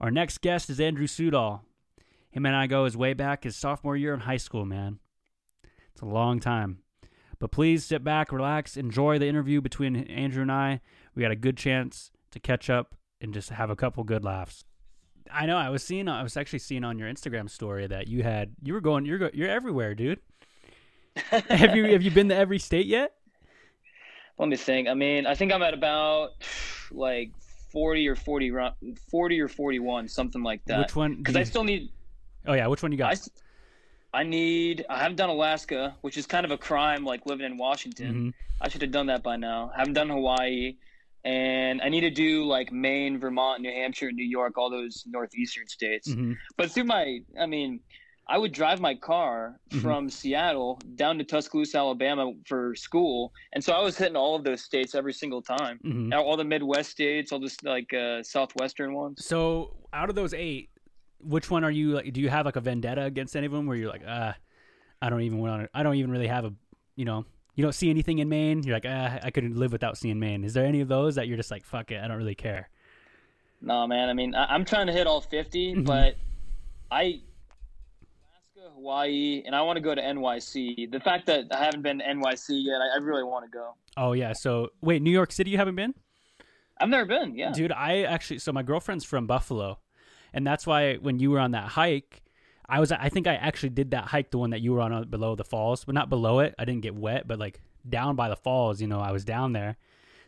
Our next guest is Andrew Sudol. Him and I go as way back as sophomore year in high school, man. It's a long time. But please sit back, relax, enjoy the interview between Andrew and I. We got a good chance to catch up and just have a couple good laughs. I know. I was seeing. I was actually seeing on your Instagram story that you had. You were going. You're go, you're everywhere, dude. have you have you been to every state yet? Let me think. I mean, I think I'm at about like 40 or 40, 40 or 41, something like that. Which one? Because I still need. Oh yeah, which one you got? I, I need. I haven't done Alaska, which is kind of a crime, like living in Washington. Mm-hmm. I should have done that by now. I haven't done Hawaii, and I need to do like Maine, Vermont, New Hampshire, New York, all those northeastern states. Mm-hmm. But through my, I mean, I would drive my car Mhm. from Seattle down to Tuscaloosa, Alabama for school, and so I was hitting all of those states every single time. hmm Now, all the Midwest states, all this like uh, southwestern ones. So out of those eight, which one are you like? Do you have like a vendetta against any of them? Where you're like, uh, I don't even want to. I don't even really have a. You know, you don't see anything in Maine. You're like, uh, I couldn't live without seeing Maine. Is there any of those that you're just like, fuck it, I don't really care. No, man. I mean, I- I'm trying to hit all 50, Mhm. but I Hawaii, and I want to go to NYC. The fact that I haven't been to NYC yet, I, I really want to go. Oh yeah. So wait, New York City, you haven't been? I've never been. Yeah. Dude, I actually so my girlfriend's from Buffalo, and that's why when you were on that hike, I was I think I actually did that hike, the one that you were on uh, below the falls, but not below it. I didn't get wet, but like down by the falls, you know, I was down there.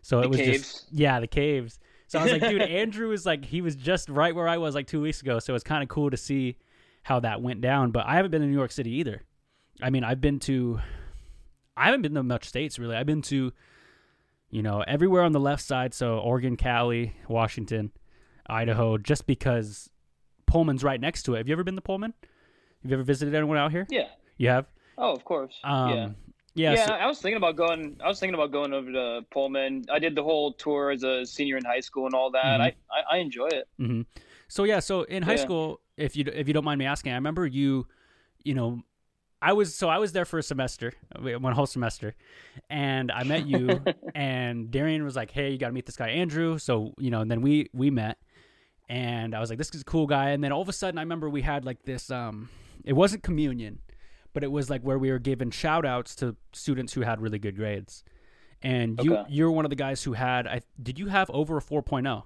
So The it was caves. just yeah, the caves. So I was like, dude, Andrew is like he was just right where I was like two weeks ago. So it's kind of cool to see how that went down. But I haven't been to New York City either. I mean, I've been to I haven't been to much states really. I've been to you know, everywhere on the left side, so Oregon, Cali, Washington, Idaho, just because Pullman's right next to it. Have you ever been to Pullman? Have you ever visited anyone out here? Yeah. You have? Oh, of course. Um, yeah. Yeah. Yeah, so- I was thinking about going. I was thinking about going over to Pullman. I did the whole tour as a senior in high school and all that. Mhm. I, I I enjoy it. hmm So yeah, so in high Yeah. school, if you if you don't mind me asking, I remember you, you know, I was so I was there for a semester, one whole semester, and I met you, and Darian was like, "Hey, you got to meet this guy Andrew." So you know, and then we we met, and I was like, "This is a cool guy." And then all of a sudden, I remember we had like this. Um, it wasn't communion, but it was like where we were giving shout outs to students who had really good grades. And you Okay. you're one of the guys who had I did you have over a 4.0?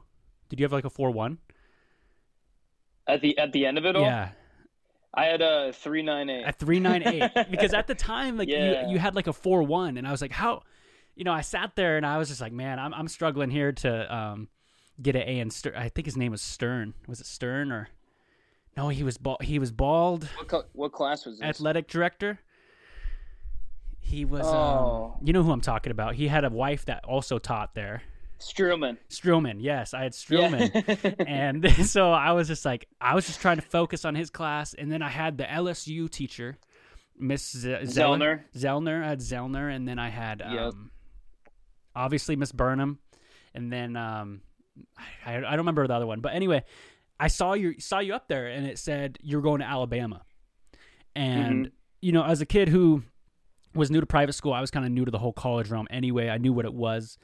Did you have like a 4.1? At the at the end of it all, Yeah, I had a three nine eight. at 398 because at the time like Yeah. you you had like a four one, and I was like how you know I sat there and I was just like man I'm I'm struggling here to um get an A in Stern. I think his name was Stern. Was it Stern or No, he was bald. He was bald. What co- what class was this? Athletic director. He was Oh. um, you know who I'm talking about. He had a wife that also taught there. Struman. Struman, yes, I had Struman. Yeah. and so I was just like, I was just trying to focus on his class, and then I had the LSU teacher, Miss Z- Zellner. Zellner, I had Zellner, and then I had um, Yep. obviously Miss Burnham, and then um, I, I don't remember the other one, but anyway, I saw you saw you up there, and it said you're going to Alabama, and Mhm. you know, as a kid who was new to private school, I was kind of new to the whole college realm anyway. I knew what it was,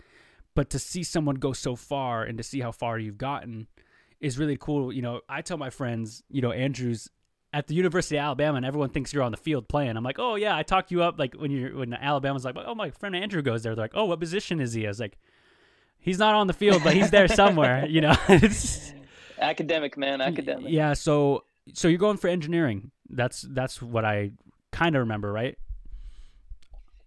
but to see someone go so far and to see how far you've gotten is really cool. You know, I tell my friends, you know, Andrew's at the University of Alabama, and everyone thinks you're on the field playing. I'm like, oh yeah, I talked you up like when you're when Alabama's like, oh my friend Andrew goes there. They're like, oh, what position is he? I was like, he's not on the field, but he's there somewhere. You know, academic man, academic. yeah. So so you're going for engineering. That's that's what I kind of remember, right?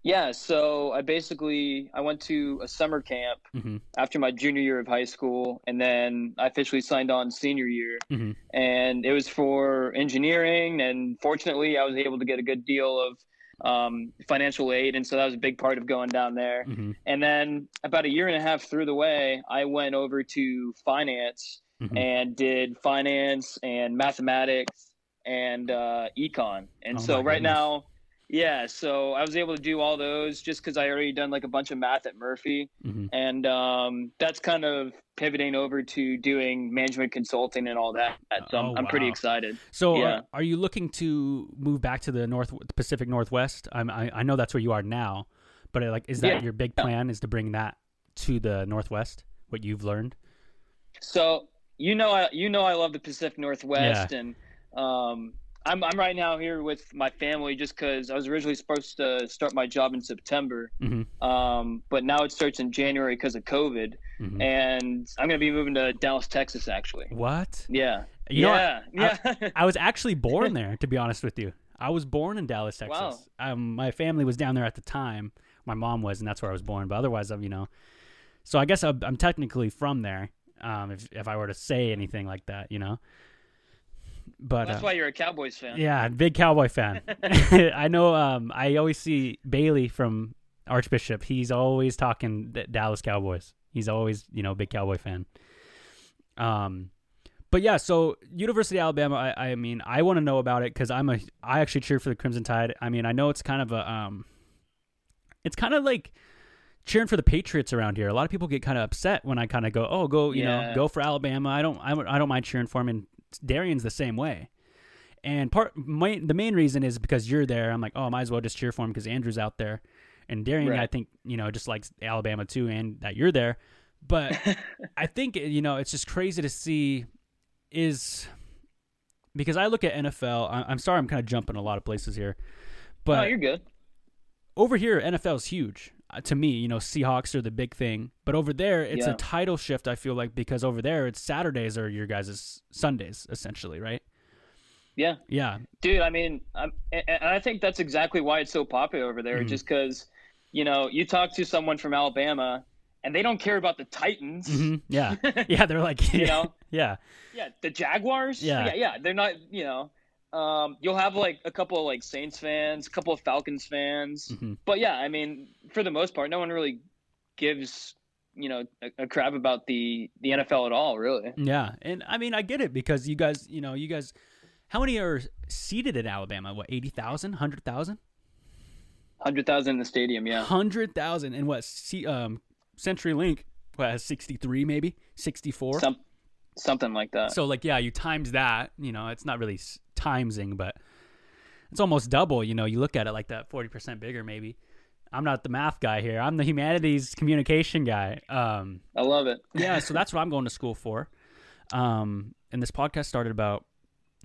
Yeah, so I basically I went to a summer camp hmm after my junior year of high school, and then I officially signed on senior year. Mhm. And it was for engineering, and fortunately, I was able to get a good deal of um, financial aid, and so that was a big part of going down there. hmm And then about a year and a half through the way, I went over to finance Mhm. and did finance and mathematics and uh, econ. And Oh so right goodness. now, yeah, so I was able to do all those just because I already done like a bunch of math at Murphy, hmm and um, that's kind of pivoting over to doing management consulting and all that. So I'm, Oh, I'm pretty excited. So, Yeah. uh, are you looking to move back to the North Pacific Northwest? I'm, I I know that's where you are now, but uh, like, is that Yeah. your big plan? Is to bring that to the Northwest? What you've learned? So you know, I you know I love the Pacific Northwest, yeah. and um, I'm I'm right now here with my family just because I was originally supposed to start my job in September, mm-hmm. um, but now it starts in January because of COVID, mm-hmm. and I'm gonna be moving to Dallas, Texas. Actually, what? Yeah, you yeah, yeah. I, I, was actually born there, to be honest with you. I was born in Dallas, Texas. Wow. Um, my family was down there at the time. My mom was, and that's where I was born. But otherwise, I'm you know, so I guess I'm, I'm technically from there. Um, if if I were to say anything like that, you know. But that's uh, why you're a Cowboys fan. Yeah, big Cowboy fan. I know. Um, I always see Bailey from Archbishop. He's always talking Dallas Cowboys. He's always, you know, big Cowboy fan. Um, but yeah, so University of Alabama. I, I mean, I want to know about it because I'm a. I actually cheer for the Crimson Tide. I mean, I know it's kind of a. Um, it's kind of like cheering for the Patriots around here. A lot of people get kind of upset when I kind of go, "Oh, go, you Yeah. know, go for Alabama." I don't, I, don't- I don't mind cheering for him, and Darian's the same way. And part, my, the main reason is because you're there. I'm like, oh, I might as well just cheer for him because Andrew's out there, and Darian, Right. I think, you know, just likes Alabama too, and that you're there. But I think you know, it's just crazy to see is because I look at NFL. I, I'm sorry, I'm kind of jumping a lot of places here, but no, you're good. over here NFL is huge to me. You know, Seahawks are the big thing, but over there it's Yeah. a title shift. I feel like because over there it's Saturdays are your guys' Sundays essentially, right? Yeah, Yeah, dude. I mean, I'm, and I think that's exactly why it's so popular over there. Mhm. Just because, you know, you talk to someone from Alabama, and they don't care about the Titans. hmm yeah, yeah. They're like, You know? yeah, Yeah, the Jaguars. Yeah. yeah, yeah. They're not. You know, um, you'll have like a couple of like Saints fans, a couple of Falcons fans, Mhm. but yeah, I mean, for the most part, no one really gives you know a, a crap about the the NFL at all, really. yeah. And I mean, I get it because you guys, you know, you guys. How many are seated in Alabama? What, 80,000, 100,000? Hundred thousand in the stadium, yeah. 100,000. And what, C, um, CenturyLink, what, has 63 maybe? 64? Some something like that. So like yeah, you times that. You know, it's not really timesing, but it's almost double. You know, you look at it like that, forty percent bigger maybe. I'm not the math guy here. I'm the humanities communication guy. Um, I love it. yeah, so that's what I'm going to school for. Um, and this podcast started about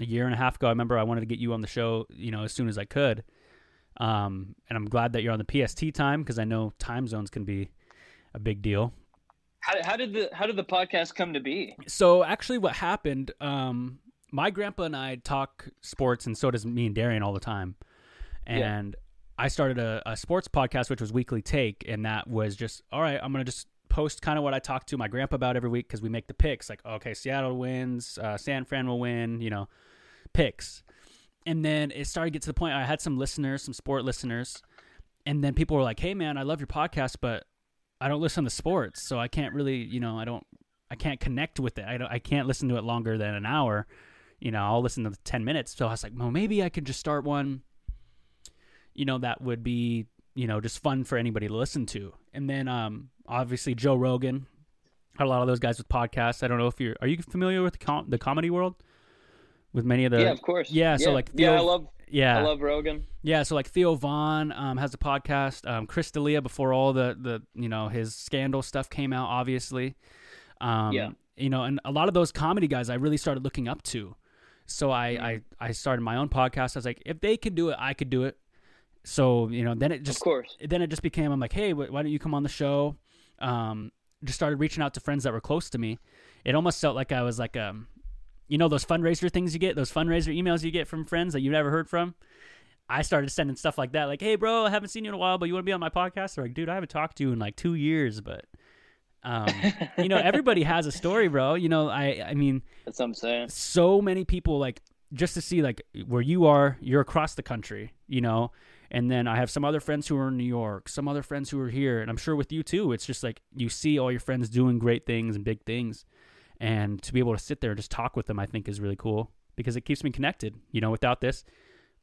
a year and a half ago. I remember I wanted to get you on the show, you know, as soon as I could. Um, and I'm glad that you're on the PST time because I know time zones can be a big deal. How, how did the how did the podcast come to be? So actually, what happened? Um, my grandpa and I talk sports, and so does me and Darian all the time. Yeah. And I started a, a sports podcast, which was Weekly Take, and that was just all right. I'm gonna just post kind of what I talk to my grandpa about every week because we make the picks. Like, okay, Seattle wins, uh, San Fran will win, you know, picks. And then it started to get to the point I had some listeners, some sport listeners, and then people were like, "Hey, man, I love your podcast, but I don't listen to sports, so I can't really, you know, I don't, I can't connect with it. I don't, I can't listen to it longer than an hour. You know, I'll listen to the ten minutes. So I was like, well, maybe I could just start one. You know, that would be, you know, just fun for anybody to listen to. And then, um, obviously Joe Rogan, had a lot of those guys with podcasts. I don't know if you're, are you familiar with the, com- the comedy world? With many of the, yeah, of course. yeah, so, like, yeah, I love yeah, I love Rogan. yeah, so like Theo Von um, has a podcast. Um, Chris D'Elia, before all the the you know his scandal stuff came out, obviously. Um, Yeah. You know, and a lot of those comedy guys I really started looking up to. So I Mm-hmm. I I started my own podcast. I was like, if they could do it, I could do it. So you know, then it just of course. then it just became I'm like, hey, wh- why don't you come on the show? Um, just started reaching out to friends that were close to me. It almost felt like I was like um, you know those fundraiser things you get, those fundraiser emails you get from friends that you've never heard from. I started sending stuff like that, like, hey, bro, I haven't seen you in a while, but you want to be on my podcast? They're like, dude, I haven't talked to you in like two years, but. Um, you know, everybody has a story, bro. You know, I, I mean, That's what I'm saying. so many people like just to see like where you are you're across the country you know and then i have some other friends who are in new york some other friends who are here and i'm sure with you too it's just like you see all your friends doing great things and big things and to be able to sit there and just talk with them i think is really cool because it keeps me connected you know without this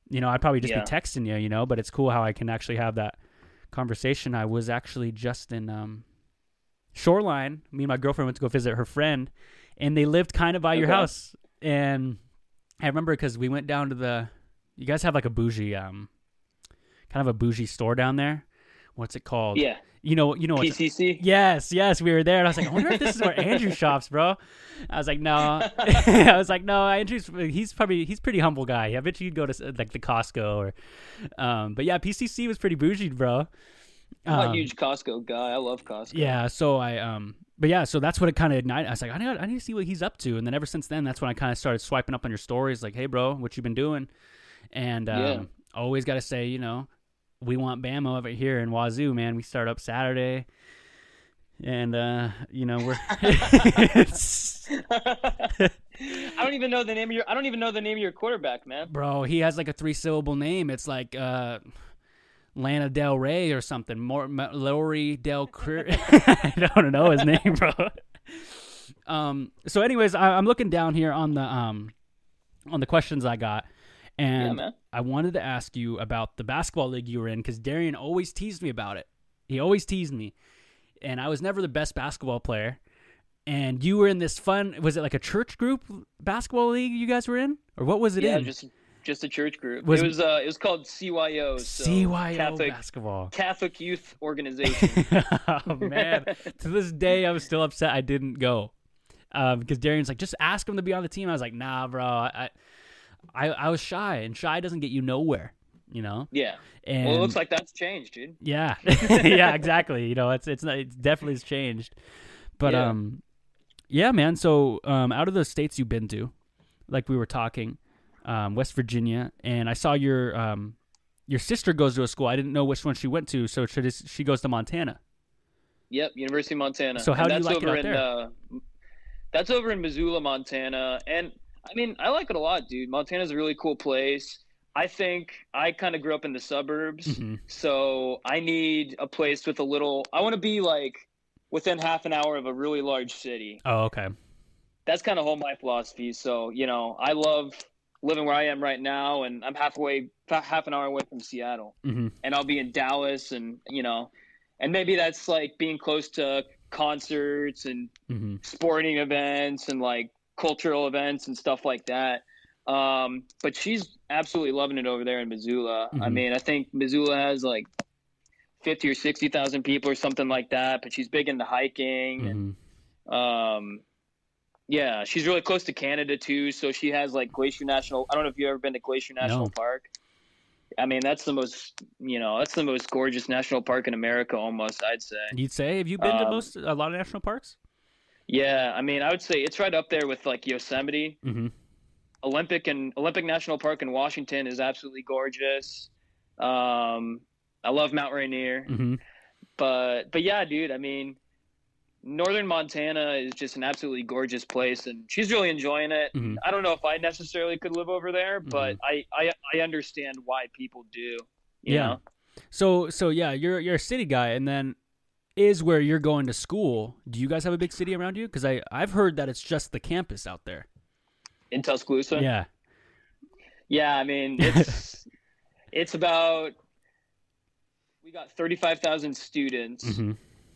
you know i'd probably just Yeah. be texting you you know but it's cool how i can actually have that conversation i was actually just in um shoreline me and my girlfriend went to go visit her friend and they lived kind of by your house and I remember because we went down to the. You guys have like a bougie, um, kind of a bougie store down there. What's it called? Yeah. You know, you know what? PCC. Yes, yes, we were there, and I was like, I wonder if this is where Andrew shops, bro. I was like, no. I was like, no. Andrew's he's probably he's pretty humble guy. I bet you'd go to like the Costco or, um. But yeah, PCC was pretty bougie, bro. I'm Um, a huge Costco guy. I love Costco. Yeah, so I um but yeah, so that's what it kind of ignited. I was like, I need, I need to see what he's up to. And then ever since then, that's when I kind of started swiping up on your stories, like, hey, bro, what you been doing? And um, Yeah. always got to say, you know, we want Bama over here in Wazzu, man. We start up Saturday, and uh, you know we're. I don't even know the name of your. I don't even know the name of your quarterback, man. bro, he has like a three syllable name. It's like uh, Lana Del Rey or something. More Lori Del Cur- I don't know his name, bro. Um. So, anyways, I, I'm looking down here on the um, on the questions I got, and man. I wanted to ask you about the basketball league you were in because Darian always teased me about it. He always teased me, and I was never the best basketball player. And you were in this fun. Was it like a church group basketball league you guys were in, or what was it Yeah, in? just just a church group. Was- it was uh, it was called CYO. So CYO Catholic basketball. Catholic Youth Organization. oh man, to this day I'm still upset I didn't go um, because Darian's like, just ask him to be on the team. I was like, nah, bro. I, I, I was shy, and shy doesn't get you nowhere, you know. yeah. And Well, it looks like that's changed, dude. yeah, yeah, exactly. You know, it's it's not, it's definitely has changed, but Yeah. um, yeah, man. So um, out of the states you've been to, like we were talking, um, West Virginia, and I saw your um, your sister goes to a school. I didn't know which one she went to, so she she goes to Montana. Yep, University of Montana. So how And do you that's like it over out in, there? Uh, that's over in Missoula, Montana, and I mean, I like it a lot, dude. Montana's a really cool place. I think I kind of grew up in the suburbs, Mhm. so I need a place with a little. I want to be like within half an hour of a really large city. Oh, okay. That's kind of whole my philosophy. So you know, I love living where I am right now, and I'm halfway, half an hour away from Seattle hmm and I'll be in Dallas and you know and maybe that's like being close to concerts and hmm sporting events and like cultural events and stuff like that. Um, but she's absolutely loving it over there in Missoula. I Mhm. mean, I think Missoula has like 50 or 60,000 people or something like that, but she's big into hiking and hmm um yeah, she's really close to Canada too, so she has like Glacier National. I don't know if you've ever been to Glacier National No. Park. I mean, that's the most, you know, that's the most gorgeous national park in America almost, I'd say. You'd say, have you been to Um, most a lot of national parks? Yeah, I mean, I would say it's right up there with like Yosemite. hmm Olympic and Olympic National Park in Washington is absolutely gorgeous. Um I love Mount Rainier. hmm but but yeah, dude. I mean, northern Montana is just an absolutely gorgeous place, and she's really enjoying it. Mhm. I don't know if I necessarily could live over there, but I, I I understand why people do. You Yeah. know? So so yeah, you're you're a city guy, and then is where you're going to school. Do you guys have a big city around you? Because I I've heard that it's just the campus out there. in Tuscaloosa. Yeah. Yeah, I mean it's it's about we got thirty five thousand students, hmm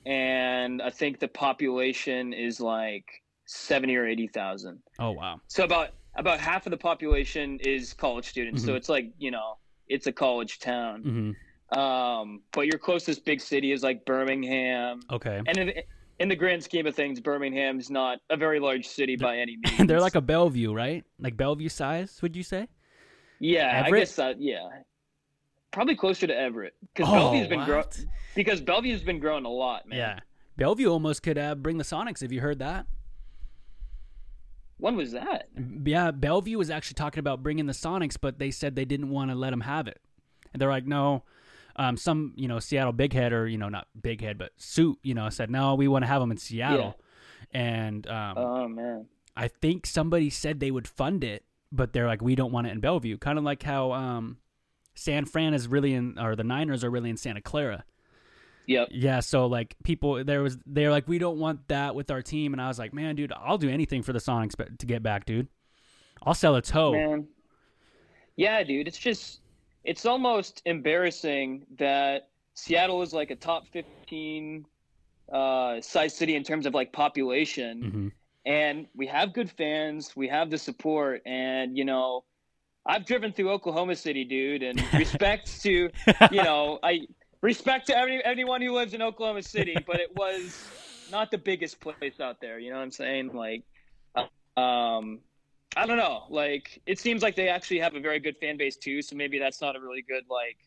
and I think the population is like seventy or eighty thousand. Oh wow. So about about half of the population is college students. So Mhm. it's like you know it's a college town. hmm Um, but your closest big city is like Birmingham, Okay. and in, in the grand scheme of things, Birmingham's not a very large city by any means. They're like a Bellevue, right? Like Bellevue size, would you say? yeah, Everett? I guess that yeah, probably closer to Everett because Oh, Bellevue's been growing? Because Bellevue's been growing a lot, man. Yeah. Bellevue almost could uh, bring the Sonics. Have you heard that? When was that? Yeah, Bellevue was actually talking about bringing the Sonics, but they said they didn't want to let them have it. And they're like, no. Um, some, you know, Seattle Big Head, or, you know, not Big Head, but Suit, you know, said, no, we want to have them in Seattle. And um, Oh man. I think somebody said they would fund it, but they're like, we don't want it in Bellevue. Kind of like how um, San Fran is really in, or the Niners are really in Santa Clara. Yep. Yeah, so like people, there was they're like, we don't want that with our team, and I was like, man, dude, I'll do anything for the Sonics to get back, dude. I'll sell a toe. Man. Yeah, dude. It's just it's almost embarrassing that Seattle is like a top fifteen uh size city in terms of like population. hmm And we have good fans, we have the support, and you know, I've driven through Oklahoma City, dude, and respect to you know, I respect to every, anyone who lives in Oklahoma City, but it was not the biggest place out there. You know what I'm saying? Like, um, I don't know. Like, it seems like they actually have a very good fan base too. So maybe that's not a really good like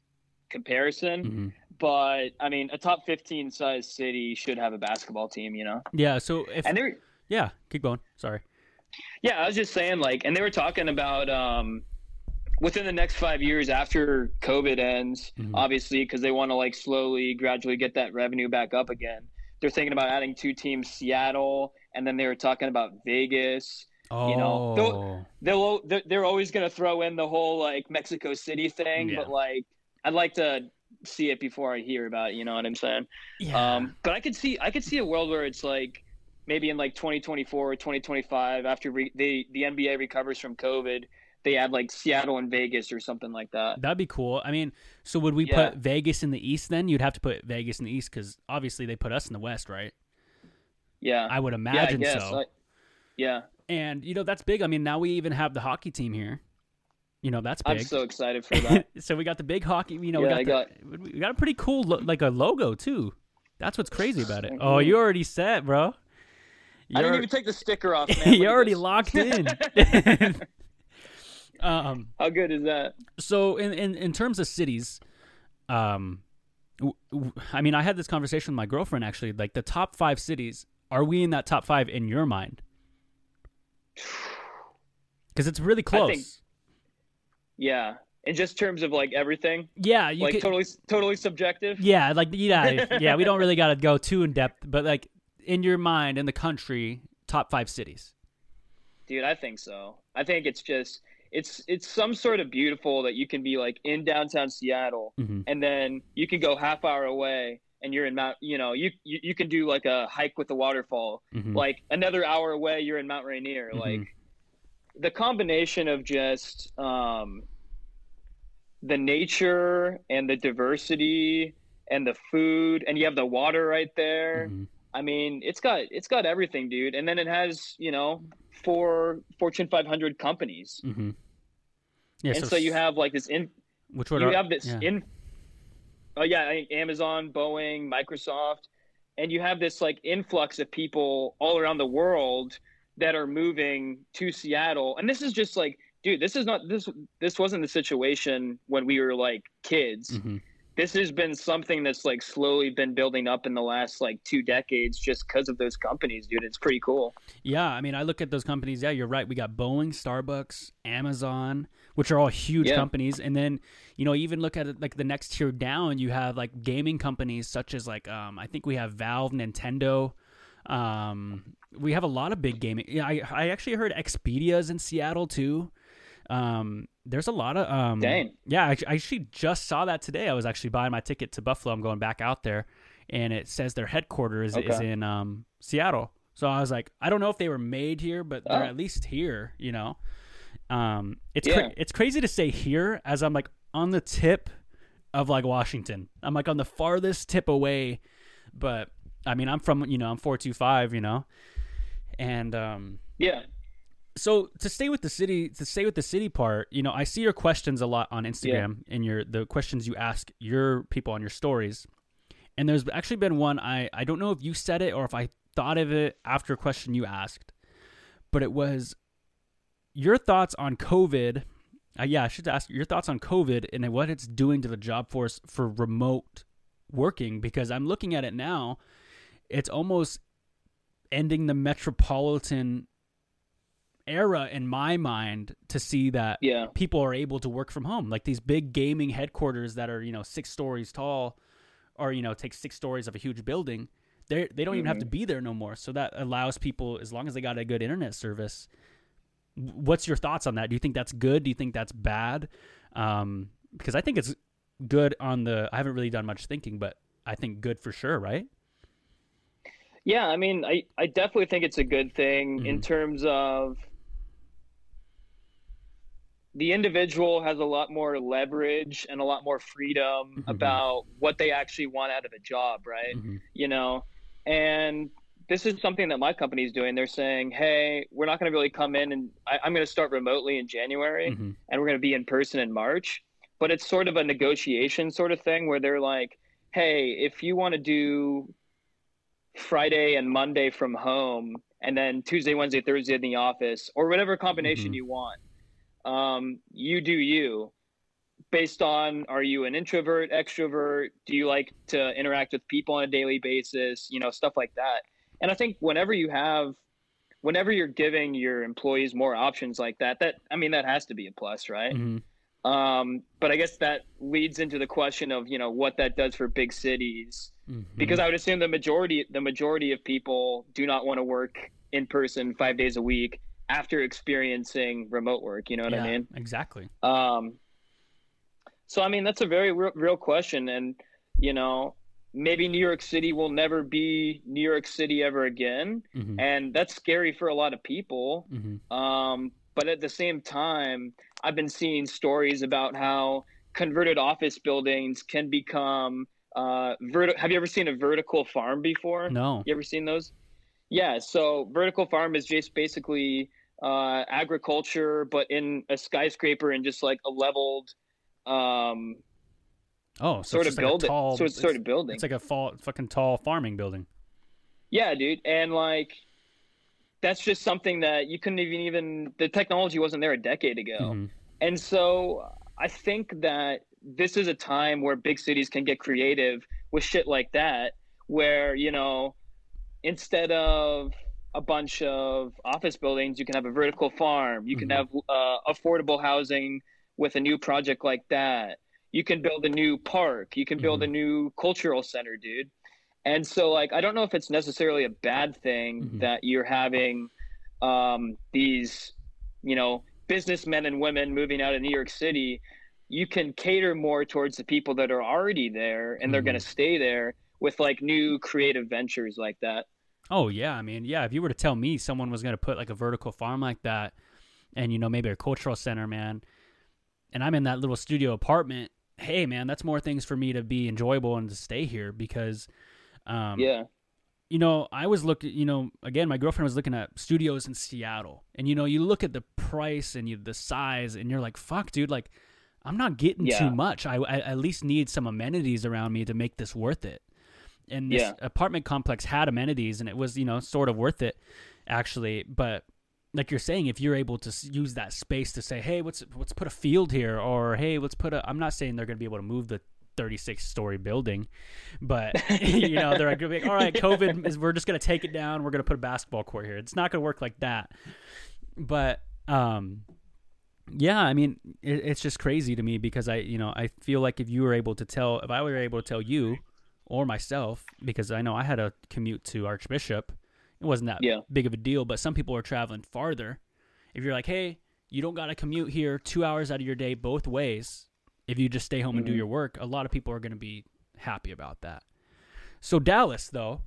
comparison. Mm-hmm. But I mean, a top 15 size city should have a basketball team. You know? Yeah. So if And they're yeah, keep going. Sorry. yeah, I was just saying, like, and they were talking about um, within the next five years after COVID ends, Mhm. obviously, because they want to like slowly, gradually get that revenue back up again. They're thinking about adding two teams, Seattle, and then they were talking about Vegas. Oh. You know, they'll- They'll they're, always going to throw in the whole like Mexico City thing, Yeah. but like I'd like to see it before I hear about it. You know what I'm saying? yeah. Um, but I could see I could see a world where it's like maybe in like 2024 or 2025 after re- the the NBA recovers from COVID, they add like Seattle and Vegas or something like that. That'd be cool. I mean, so would we Yeah. put Vegas in the East then? You'd have to put Vegas in the East because obviously they put us in the West, right? Yeah, I would yeah, I imagine so. I- yeah, And you know that's big. I mean, now we even have the hockey team here. You know that's big. I'm so excited for that. so we got the big hockey. You know, Yeah, I we got, the, we got a pretty cool lo- like a logo too. That's what's crazy about it. Oh, you already set, bro. I You're, didn't even take the sticker off. Man. You're already locked in. Um. How good is that? So in in in terms of cities, um, w- w- I mean, I had this conversation with my girlfriend actually. Like the top five cities, are we in that top five in your mind? Because it's really close. think- Yeah, in just terms of like everything, yeah, you like could, totally totally subjective. Yeah, like yeah, yeah. We don't really got to go too in depth, but like in your mind, in the country, top five cities. Dude, I think so. I think it's just it's it's some sort of beautiful that you can be like in downtown Seattle Mm-hmm. and then you can go half hour away and you're in Mount you know, you you, you can do like a hike with a waterfall. Mm-hmm. Like another hour away you're in Mount Rainier. Mhm. Like the combination of just um the nature and the diversity and the food and you have the water right there. I mean, it's got it's got everything, dude. And then it has, you know, four Fortune 500 companies, Mm-hmm. Yeah, and so, you have like this in which one? you are- have this yeah. in. Oh yeah, I Amazon, Boeing, Microsoft, and you have this like influx of people all around the world that are moving to Seattle. And this is just like, dude, this is not this this wasn't the situation when we were like kids. Mhm. This has been something that's like slowly been building up in the last like two decades just because of those companies, dude. It's pretty cool. Yeah, I mean, I look at those companies. Yeah, you're right. We got Boeing, Starbucks, Amazon, which are all huge Yeah. companies, and then you know, even look at it like the next tier down. You have like gaming companies such as like um, I think we have Valve, Nintendo. Um, we have a lot of big gaming. Yeah, I I actually heard Expedia's in Seattle too. Um, there's a lot of um, Dang. yeah. I, I actually just saw that today. I was actually buying my ticket to Buffalo. I'm going back out there, and it says their headquarters is in um, Seattle. So I was like, I don't know if they were made here, but they're Oh. at least here. You know, um, it's Yeah. cra- it's crazy to say here as I'm like on the tip of like Washington. I'm like on the farthest tip away, but I mean I'm from you know I'm four two five. You know, and um, Yeah. So to stay with the city to stay with the city part you know i see your questions a lot on instagram and your the questions you ask your people on your stories. And there's actually been one i i don't know if you said it or if i thought of it after a question you asked but it was your thoughts on covid uh, yeah i should ask your thoughts on covid and what it's doing to the job force for remote working because i'm looking at it now it's almost ending the metropolitan era in my mind to see that Yeah. people are able to work from home. Like these big gaming headquarters that are you know six stories tall or you know take six stories of a huge building they they don't even have to be there no more. So that allows people as long as they got a good internet service what's your thoughts on that? Do you think that's good? Do you think that's bad? Um because i think it's good on the i haven't really done much thinking but i think good for sure right? Yeah, I mean, I, I definitely think it's a good thing in Mhm. terms of the individual has a lot more leverage and a lot more freedom Mhm. about what they actually want out of a job, right? Mhm. You know, and this is something that my company is doing. They're saying, hey, we're not going to really come in and I, I'm going to start remotely in January Mhm. and we're going to be in person in March. But it's sort of a negotiation sort of thing where they're like, hey, if you want to do Friday and Monday from home, and then Tuesday, Wednesday, Thursday in the office, or whatever combination Mhm. you want, um, you do you. Based on are you an introvert, extrovert? Do you like to interact with people on a daily basis? You know, stuff like that. And I think whenever you have, whenever you're giving your employees more options like that, that I mean, that has to be a plus, right? Mhm. Um, but I guess that leads into the question of you know what that does for big cities Mhm. because I would assume the majority the majority of people do not want to work in person five days a week after experiencing remote work. You know what I Yeah, mean? exactly. Um, so I mean that's a very real, real question, and you know maybe New York City will never be New York City ever again, Mhm. and that's scary for a lot of people. Mhm. Um, but at the same time, I've been seeing stories about how converted office buildings can become uh, Have you ever seen a vertical farm before? No. You ever seen those? Yeah. So vertical farm is just basically uh, agriculture, but in a skyscraper and just like a leveled um, Oh, so sort of like building. tall- so it's sort of building. It's like a fall, fucking tall farming building. Yeah, dude. And like that's just something that you couldn't even even the technology wasn't there a decade ago. Mhm. And so I think that this is a time where big cities can get creative with shit like that, where, you know, instead of a bunch of office buildings, you can have a vertical farm, you can Mhm. have uh, affordable housing with a new project like that. You can build a new park, you can build a new cultural center, dude. And so, like, I don't know if it's necessarily a bad thing Mhm. that you're having um, these, you know, businessmen and women moving out of New York City. You can cater more towards the people that are already there and they're going to stay there with like new creative ventures like that. Oh yeah, I mean, yeah. If you were to tell me someone was gonna put like a vertical farm like that, and you know maybe a cultural center, man, and I'm in that little studio apartment, hey man, that's more things for me to be enjoyable and to stay here because, um, yeah. you know, I was looking, you know, again, my girlfriend was looking at studios in Seattle, and you know, you look at the price and you, the size, and you're like, fuck, dude, like, I'm not getting Yeah. too much. I, I at least need some amenities around me to make this worth it. And this Yeah. apartment complex had amenities, and it was, you know, sort of worth it, actually. But like you're saying, if you're able to use that space to say, hey, let's let's put a field here, or hey, let's put a. I'm not saying they're going to be able to move the 36 story building, but you know they're like, all right, COVID is. We're just going to take it down. We're going to put a basketball court here. It's not going to work like that. But um, yeah, I mean, it, it's just crazy to me because I, you know, I feel like if you were able to tell, if I were able to tell you or myself, because I know I had a commute to Archbishop, it wasn't that Yeah. big of a deal, but some people are traveling farther. If you're like, hey, you don't got to commute here two hours out of your day both ways, if you just stay home and do Mhm. your work, a lot of people are going to be happy about that. So Dallas, though,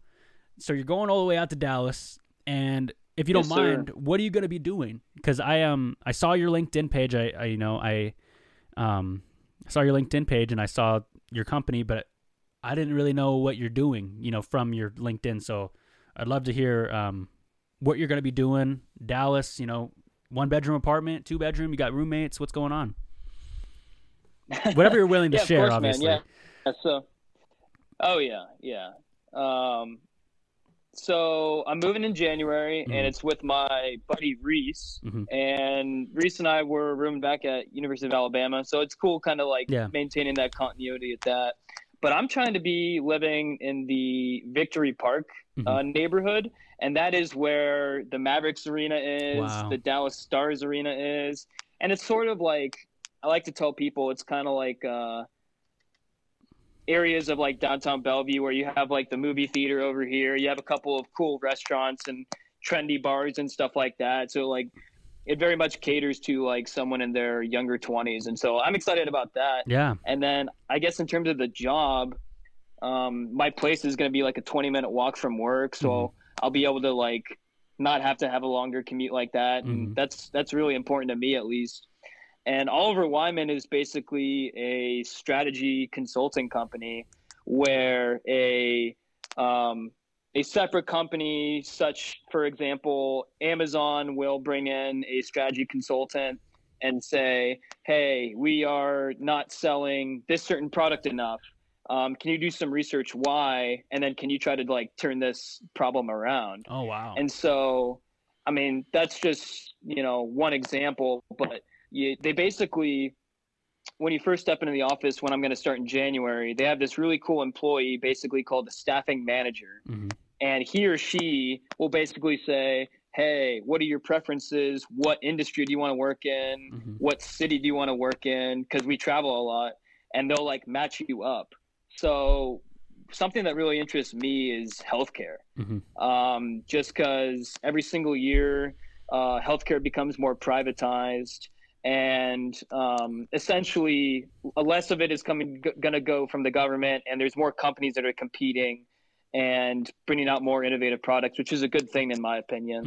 so you're going all the way out to Dallas, and if you don't Yes, sir. mind, what are you going to be doing? Because I um I saw your LinkedIn page. I, I you know I um saw your LinkedIn page and I saw your company, but I didn't really know what you're doing. You know from your LinkedIn. So I'd love to hear um what you're going to be doing. Dallas, you know, one bedroom apartment, two bedroom. You got roommates. What's going on? Whatever you're willing to Yeah, share, course, obviously. yeah. Yeah, So, oh yeah, yeah. Um, so I'm moving in January, Mhm. and it's with my buddy Reese. Mhm. And Reese and I were rooming back at University of Alabama, so it's cool, kind of like Yeah. maintaining that continuity at that. But I'm trying to be living in the Victory Park Mhm. uh, neighborhood, and that is where the Mavericks Arena is, Wow. the Dallas Stars Arena is, and it's sort of like I like to tell people it's kind of like uh, areas of like downtown Bellevue where you have like the movie theater over here, you have a couple of cool restaurants and trendy bars and stuff like that. So like it very much caters to like someone in their younger 20s, and so I'm excited about that. yeah. And then I guess in terms of the job, um, my place is going to be like a 20 minute walk from work, so Mhm. I'll be able to like not have to have a longer commute like that, and Mhm. that's that's really important to me at least. And Oliver Wyman is basically a strategy consulting company where a um, a separate company, such for example, Amazon will bring in a strategy consultant and say, "Hey, we are not selling this certain product enough." Um, can you do some research why, and then can you try to like turn this problem around? Oh wow. And so, I mean, that's just you know one example, but you, they basically when you first step into the office when i'm going to start in january they have this really cool employee basically called the staffing manager Mhm. And he or she will basically say hey what are your preferences? What industry do you want to work in? Mhm. what city do you want to work in? Because we travel a lot and they'll like match you up. So something that really interests me is healthcare. Mhm. um, just because every single year uh, healthcare becomes more privatized and um, essentially less of it is coming g- going to go from the government and there's more companies that are competing and bringing out more innovative products which is a good thing in my opinion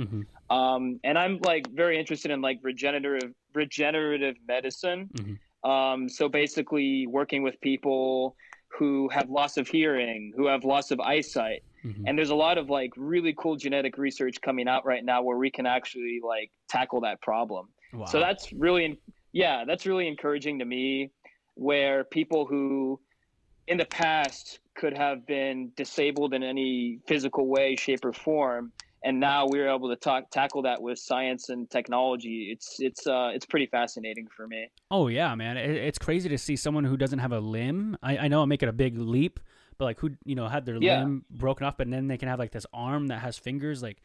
Mhm. um, and i'm like very interested in like regenerative regenerative medicine Mhm. um, so basically working with people who have loss of hearing who have loss of eyesight Mhm. and there's a lot of like really cool genetic research coming out right now where we can actually like tackle that problem Wow. so that's really yeah that's really encouraging to me where people who in the past could have been disabled in any physical way shape or form and now we're able to talk, tackle that with science and technology it's it's uh it's pretty fascinating for me Oh yeah, man. It, it's crazy to see someone who doesn't have a limb. I, I know I'm making a big leap, but like who you know had their Yeah. limb broken off, and then they can have like this arm that has fingers. Like,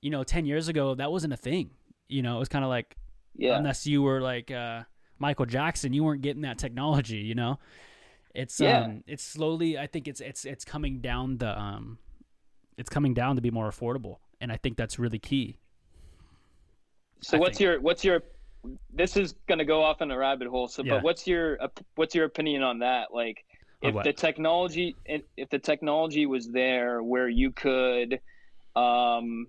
you know, ten years ago that wasn't a thing. You know, it was kind of like yeah unless you were like uh, Michael Jackson, you weren't getting that technology. You know, it's Yeah. um, it's slowly. I think it's it's it's coming down the um, it's coming down to be more affordable, and I think that's really key. So I what's think. your what's your this is going to go off in a rabbit hole. So Yeah. but what's your what's your opinion on that? Like if the technology if if the technology was there where you could um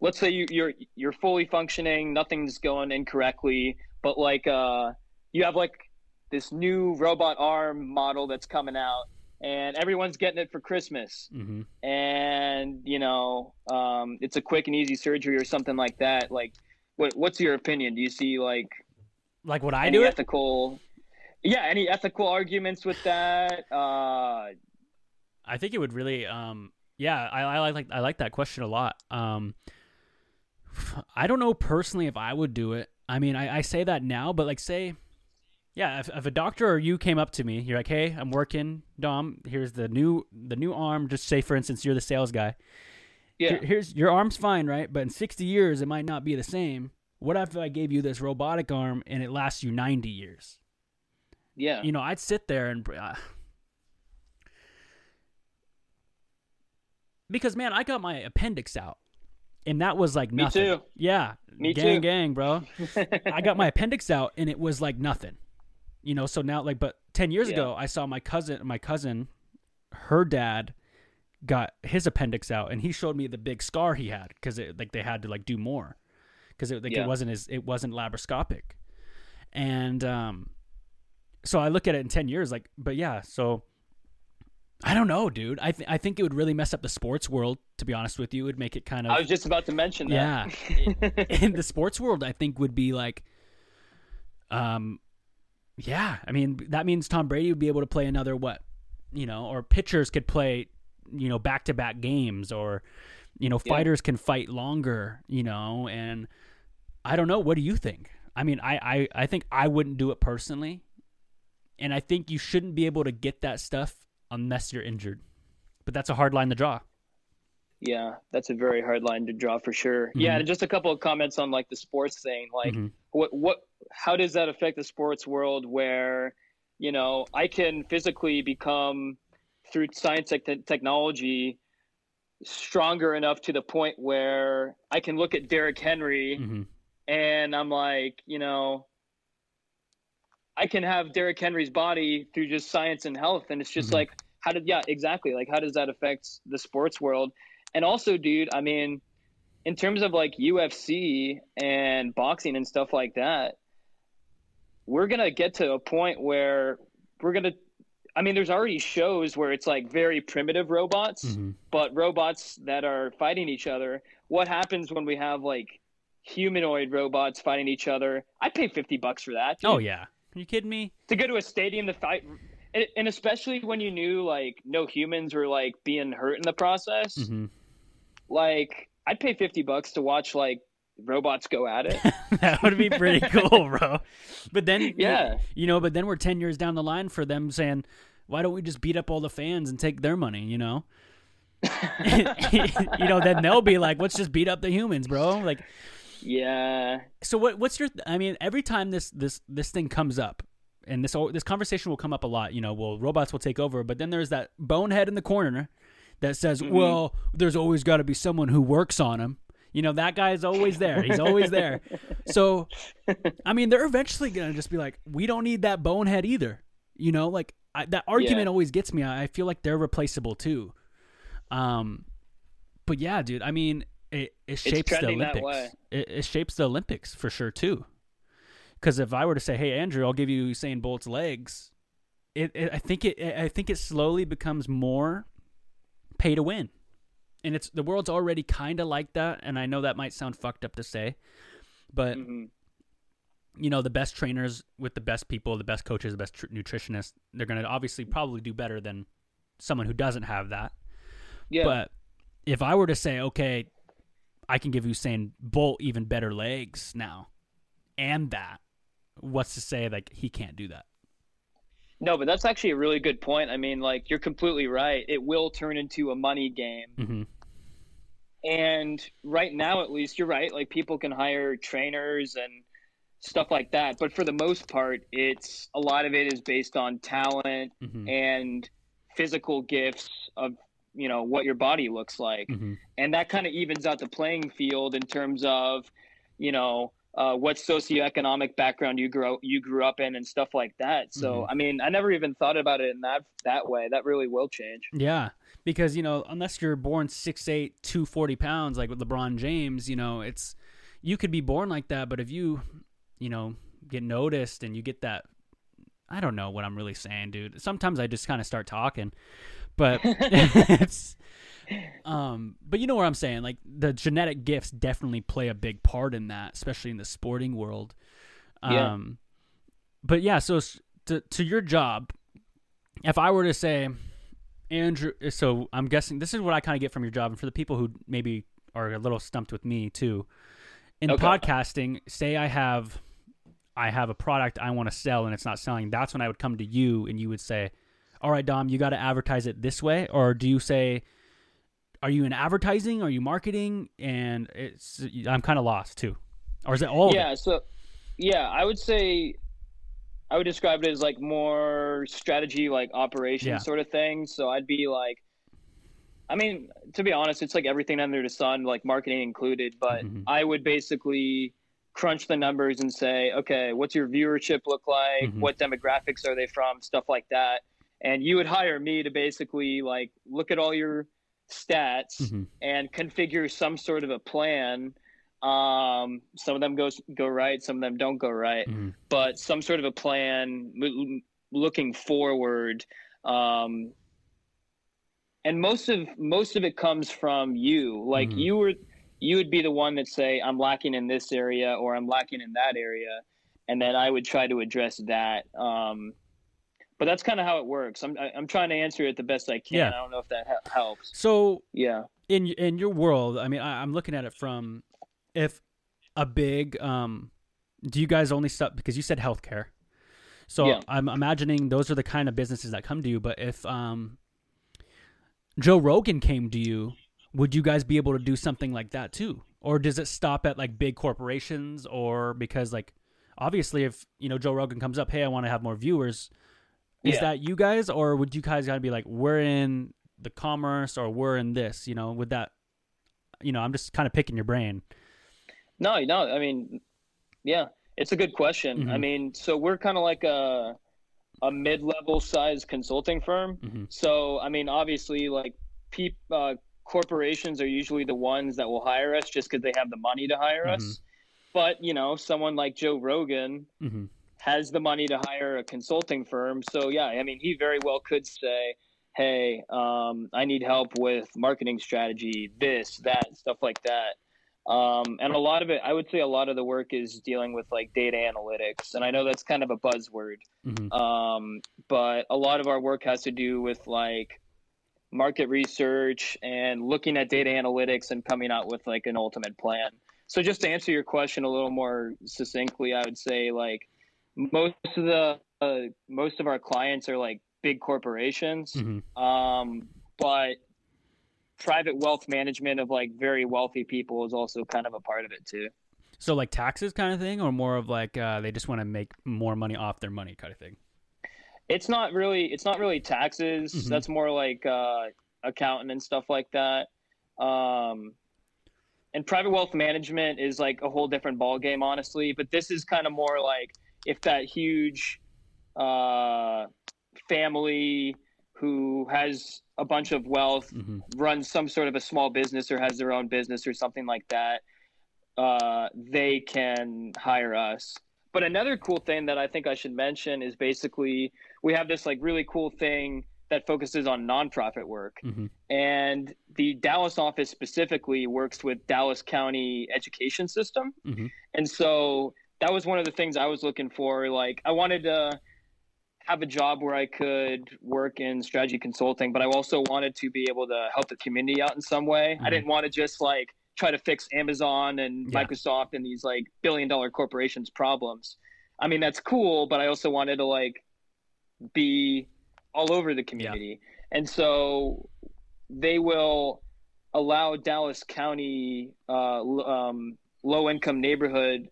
let's say you you're you're fully functioning, nothing's going incorrectly, but like uh you have like this new robot arm model that's coming out and everyone's getting it for Christmas hmm and you know um, it's a quick and easy surgery or something like that like what, what's your opinion do you see like Like what I do it. ethical yeah any ethical arguments with that uh, I think it would really um yeah, I, I like I like that question a lot. Um I don't know personally if I would do it. I mean, I, I say that now, but like say yeah, if, if a doctor or you came up to me, you're like, "Hey, I'm working, Dom. Here's the new the new arm. Just say, for instance, you're the sales guy. yeah Here- here's your arm's fine, right? But in 60 years, it might not be the same. What if I gave you this robotic arm and it lasts you 90 years? yeah you know, I'd sit there and uh, because man, I got my appendix out, and that was like Me nothing. too. Yeah, Me gang, too. gang, bro. I got my appendix out, and it was like nothing. You know, so now like, but ten years Yeah. ago, I saw my cousin, my cousin, her dad got his appendix out, and he showed me the big scar he had because it like they had to like do more because it like Yeah. it wasn't as it wasn't laparoscopic, and um, so I look at it in 10 years like but yeah so I don't know dude. I th- I think it would really mess up the sports world to be honest with you. It would make it kind of I was just about to mention that. Yeah. In the sports world I think would be like um yeah I mean that means Tom Brady would be able to play another what you know or pitchers could play you know back to back games or you know Yeah. fighters can fight longer you know and I don't know what do you think I mean I I, I think I wouldn't do it personally and I think you shouldn't be able to get that stuff unless you're injured but that's a hard line to draw yeah that's a very hard line to draw for sure yeah Mhm. and just a couple of comments on like the sports thing like Mhm. what what how does that affect the sports world where you know i can physically become through science and technology stronger enough to the point where i can look at Derrick henry Mhm. and i'm like you know i can have Derrick henry's body through just science and health and it's just Mhm. like how did yeah exactly like how does that affect the sports world and also dude i mean in terms of like UFC and boxing and stuff like that, we're gonna get to a point where we're gonna. I mean, there's already shows where it's like very primitive robots, Mhm. but robots that are fighting each other. What happens when we have like humanoid robots fighting each other? I'd pay fifty bucks for that. dude. oh yeah are you kidding me To go to a stadium to fight and, especially when you knew like no humans were like being hurt in the process. hmm Like I'd pay fifty bucks to watch like robots go at it. that would be pretty cool, bro. But then, Yeah. you know, but then we're ten years down the line for them saying, "Why don't we just beat up all the fans and take their money?" You know, you know, then they'll be like, "Let's just beat up the humans, bro." Like, yeah. so what? What's your? I mean, every time this this this thing comes up, and this this conversation will come up a lot. You know, well, robots will take over, but then there's that bonehead in the corner that says, Mhm. "Well, there's always got to be someone who works on them." You know, that guy is always there. He's always there. So, I mean, they're eventually gonna just be like, "We don't need that bonehead either." You know, like I, that argument Yeah. always gets me. I I feel like they're replaceable too. Um, but yeah, dude. I mean, it it shapes the Olympics. It, it shapes the Olympics for sure too. Because if I were to say, "Hey, Andrew, I'll give you Usain Bolt's legs," it, it I think it I think it slowly becomes more pay to win, and it's the world's already kind of like that. And I know that might sound fucked up to say, but hmm you know the best trainers with the best people the best coaches the best tr- nutritionists they're going to obviously probably do better than someone who doesn't have that Yeah. but if i were to say okay i can give usain bolt even better legs now and that what's to say like he can't do that No, but that's actually a really good point. I mean, like you're completely right. It will turn into a money game. hmm And right now at least you're right. Like people can hire trainers and stuff like that, but for the most part it's a lot of it is based on talent hmm and physical gifts of, you know, what your body looks like. hmm and that kind of evens out the playing field in terms of you know uh, what socioeconomic background you grew you grew up in and stuff like that. So Mhm. I mean, I never even thought about it in that that way. That really will change. Yeah, because you know, unless you're born 6'8", 240 pounds like with LeBron James, you know, it's you could be born like that, but if you, you know, get noticed and you get that, I don't know what I'm really saying, dude. Sometimes I just kind of start talking, but it's, um, but you know what I'm saying. Like the genetic gifts definitely play a big part in that, especially in the sporting world. Yeah. Um, but yeah, so to to your job, if I were to say, Andrew, so I'm guessing this is what I kind of get from your job, and for the people who maybe are a little stumped with me too, in Okay. podcasting, say I have, I have a product I want to sell and it's not selling. That's when I would come to you and you would say, "All right, Dom, you got to advertise it this way," or do you say, "Are you in advertising? Are you marketing?" And it's I'm kind of lost too, or is it all? Of it? yeah. So yeah, I would say I would describe it as like more strategy, like operation Yeah. sort of thing. So I'd be like. I mean, to be honest, it's like everything under the sun, like marketing included. But Mhm. I would basically crunch the numbers and say, okay, what's your viewership look like? Mhm. What demographics are they from? Stuff like that. And you would hire me to basically like look at all your stats Mhm. and configure some sort of a plan. Um, some of them goes go right, some of them don't go right, Mhm. but some sort of a plan m- looking forward. Um, and most of most of it comes from you. Like Mhm. you were, you would be the one that say, "I'm lacking in this area" or "I'm lacking in that area," and then I would try to address that. Um, but that's kind of how it works. I'm I- I'm trying to answer it the best I can. Yeah. I don't know if that he- helps. So Yeah. in in your world, I mean, I, I'm looking at it from if a big. um Do you guys only stop because you said healthcare? So Yeah. I'm imagining those are the kind of businesses that come to you. But if um Joe Rogan came to you, would you guys be able to do something like that too, or does it stop at like big corporations, or because like obviously if you know Joe Rogan comes up, hey, I want to have more viewers. Is Yeah. that you guys, or would you guys gotta be like, we're in the commerce, or we're in this? You know, would that, you know, I'm just kind of picking your brain. No, no. I mean, yeah, it's a good question. I Mhm. mean, so we're kind of like a a mid-level size consulting firm. hmm So, I mean, obviously, like, peop, uh, corporations are usually the ones that will hire us just because they have the money to hire us. But you know, someone like Joe Rogan hmm has the money to hire a consulting firm. So, yeah, I mean, he very well could say, "Hey, um, I need help with marketing strategy, this, that, stuff like that." Um, and a lot of it, I would say, a lot of the work is dealing with like data analytics, and I know that's kind of a buzzword, Mhm. um, but a lot of our work has to do with like market research and looking at data analytics and coming out with like an ultimate plan. So just to answer your question a little more succinctly, I would say like most of the uh, most of our clients are like big corporations, Mhm. um, but private wealth management of like very wealthy people is also kind of a part of it too. So like taxes kind of thing, or more of like uh, they just want to make more money off their money kind of thing. It's not really it's not really taxes. Mhm. That's more like uh, accounting and stuff like that. Um, and private wealth management is like a whole different ball game, honestly. But this is kind of more like if that huge uh, family who has a bunch of wealth hmm runs some sort of a small business or has their own business or something like that, uh, they can hire us. But another cool thing that I think I should mention is basically we have this like really cool thing that focuses on nonprofit work. hmm And the Dallas office specifically works with Dallas County education system. hmm And so that was one of the things I was looking for. Like, I wanted to have a job where I could work in strategy consulting, but I also wanted to be able to help the community out in some way. I Mhm. didn't want to just like try to fix Amazon and Yeah. Microsoft and these like billion dollar corporations' problems. I mean, that's cool, but I also wanted to like be all over the community. And so they will allow Dallas County uh, um, low income neighborhood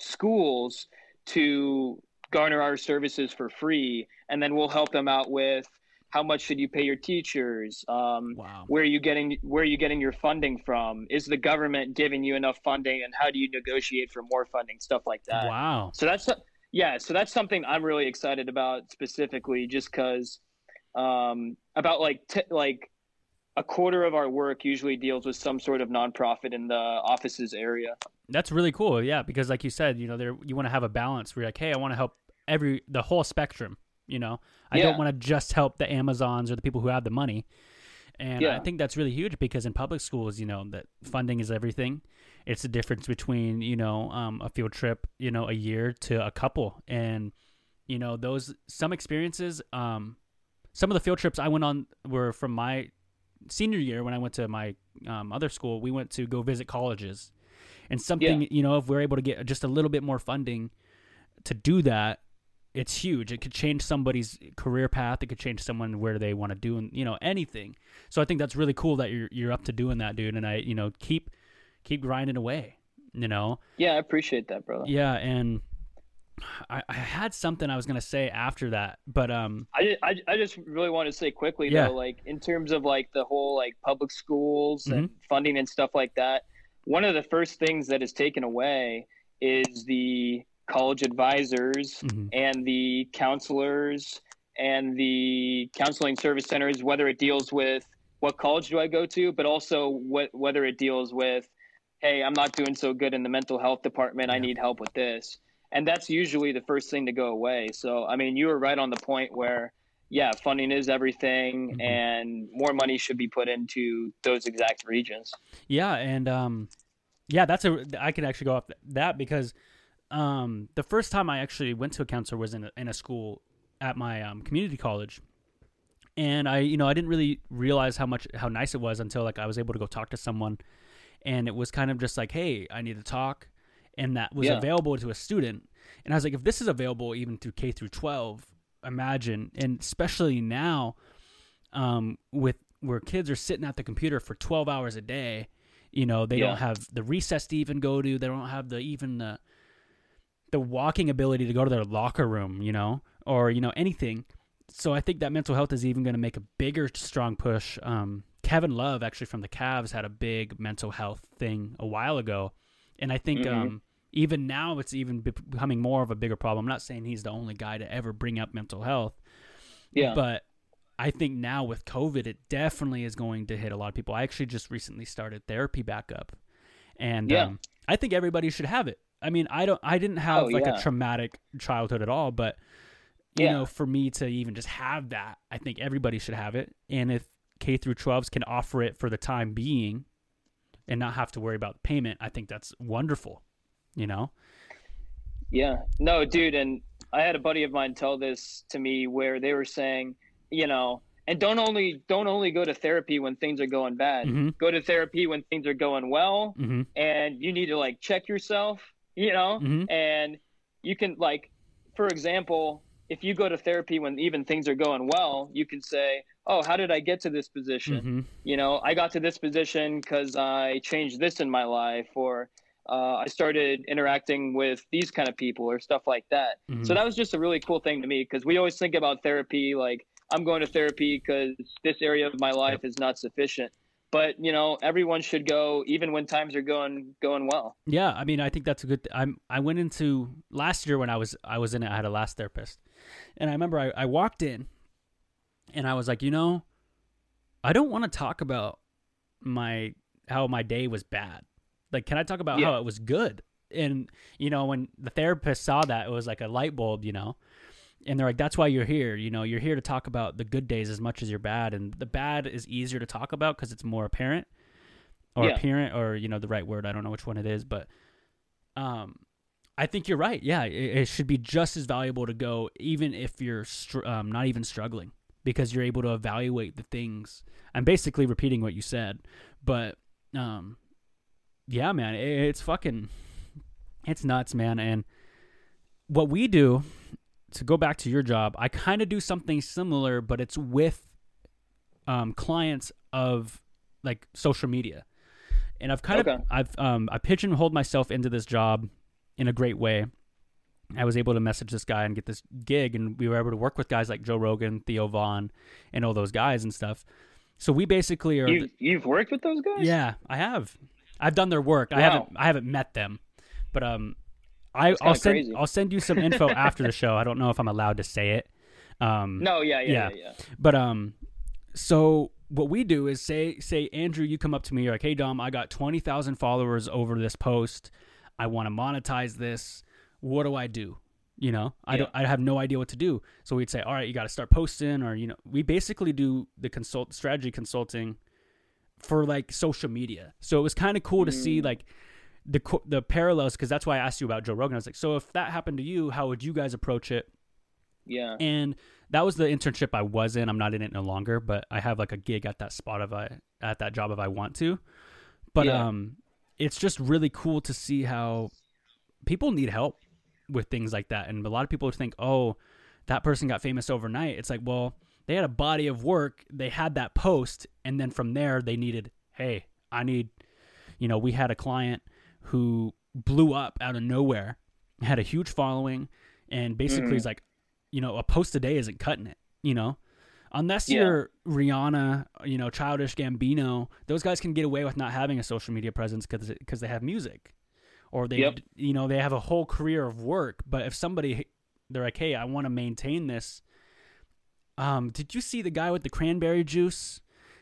schools to garner our services for free. And then we'll help them out with how much should you pay your teachers? Um, Wow. where are you getting where are you getting your funding from? Is the government giving you enough funding and how do you negotiate for more funding? Stuff like that. Wow. So that's yeah. So that's something I'm really excited about specifically, just because um, about like t- like a quarter of our work usually deals with some sort of nonprofit in the office's area. That's really cool. Yeah, because like you said, you know, there you want to have a balance where you're like, hey, I want to help every the whole spectrum. You know, I Yeah. don't want to just help the Amazons or the people who have the money. And I think that's really huge because in public schools, you know, that funding is everything. It's the difference between you know um, a field trip, you know, a year to a couple, and you know those some experiences. Um, some of the field trips I went on were from my senior year when I went to my um, other school. We went to go visit colleges, and something you know if we're able to get just a little bit more funding to do that it's huge it could change somebody's career path it could change someone where they want to do and you know anything so i think that's really cool that you're you're up to doing that dude and i you know keep keep grinding away you know Yeah, I appreciate that, brother. yeah and I, I had something i was gonna say after that but um I, ju- I, I just really want to say quickly Yeah. though, like in terms of like the whole like public schools and Mm-hmm. funding and stuff like that, one of the first things that is taken away is the college advisors mhm. and the counselors and the counseling service centers, whether it deals with what college do I go to, but also what, whether it deals with, hey, I'm not doing so good in the mental health department. I need help with this. And that's usually the first thing to go away. So, I mean, you were right on the point where, yeah, funding is everything Mhm. and more money should be put into those exact regions. Yeah, and um, yeah, that's a. I could actually go off that because um, the first time I actually went to a counselor was in a, in a school at my um, community college, and I, you know, I didn't really realize how much how nice it was until like I was able to go talk to someone, and it was kind of just like, hey, I need to talk, and that was Yeah. available to a student, and I was like, if this is available even through K through twelve, imagine, and especially now, um, with where kids are sitting at the computer for twelve hours a day you know they Yeah. don't have the recess to even go to they don't have the even the the walking ability to go to their locker room you know or you know anything so i think that mental health is even going to make a bigger strong push um, kevin love actually from the Cavs had a big mental health thing a while ago and i think Mhm. um, even now it's even becoming more of a bigger problem i'm not saying he's the only guy to ever bring up mental health Yeah. but I think now with COVID, it definitely is going to hit a lot of people. I actually just recently started therapy back up, and Yeah. um, I think everybody should have it. I mean, I don't, I didn't have Oh, like yeah. a traumatic childhood at all, but you Yeah. know, for me to even just have that, I think everybody should have it. And if K through 12s can offer it for the time being, and not have to worry about payment, I think that's wonderful. You know? Yeah. No, dude, and I had a buddy of mine tell this to me where they were saying, you know, and don't only don't only go to therapy when things are going bad. Mm-hmm. Go to therapy when things are going well, Mm-hmm. and you need to like check yourself, you know, Mhm. and you can like, for example, if you go to therapy when even things are going well, you can say, "Oh, how did I get to this position?" Mm-hmm. you know i got to this position because i changed this in my life or uh, i started interacting with these kind of people or stuff like that Mhm. so that was just a really cool thing to me because we always think about therapy like i'm going to therapy because this area of my life is not sufficient but you know everyone should go even when times are going going well Yeah, I mean, I think that's a good. I'm. I went into last year when I was I was in it. I had a last therapist, and I remember I, I walked in, and I was like, you know, I don't want to talk about my how my day was bad. Like, can I talk about how it was good? And you know, when the therapist saw that, it was like a light bulb. You know, and they're like, that's why you're here. You know, you're here to talk about the good days as much as your bad, and the bad is easier to talk about because it's more apparent or Yeah. apparent or you know the right word. I don't know which one it is, but um, I think you're right. Yeah, it, it should be just as valuable to go, even if you're str- um, not even struggling, because you're able to evaluate the things. I'm basically repeating what you said, but um, yeah, man, it, it's fucking, it's nuts, man. And what we do to go back to your job, I kind of do something similar, but it's with um, clients of like social media. And I've kind of Okay. I've um I pigeonholed myself into this job in a great way. I was able to message this guy and get this gig, and we were able to work with guys like Joe Rogan, Theo Von, and all those guys and stuff. So we basically are. you, you've worked with those guys Yeah, I have. I've done their work. I haven't. I haven't met them, but um, I I'll send. crazy. I'll send you some info after the show. I don't know if I'm allowed to say it. Um, no yeah yeah Yeah. yeah, yeah. but um, so what we do is say say Andrew, you come up to me, you're like, hey Dom, I got twenty thousand followers over this post. I want to monetize this. What do I do? You know, I don't. I have no idea what to do. So we'd say, all right, you got to start posting, or you know, we basically do the consult strategy consulting for like social media. So it was kind of cool to see Mm. like the the parallels because that's why I asked you about Joe Rogan. I was like, so if that happened to you, how would you guys approach it? yeah and that was the internship I was in. I'm not in it no longer, but I have like a gig at that spot if I at that job if I want to. But Yeah. um, it's just really cool to see how people need help with things like that, and a lot of people think, oh, that person got famous overnight. It's like, well, they had a body of work, they had that post, and then from there they needed, hey, I need, you know, we had a client who blew up out of nowhere, had a huge following, and basically Mhm. is like, you know, a post a day isn't cutting it, you know? Unless Yeah. you're Rihanna, you know, Childish Gambino, those guys can get away with not having a social media presence because they have music, or they, Yep. you know, they have a whole career of work. But if somebody, they're like, hey, I want to maintain this. Um, did you see the guy with the cranberry juice,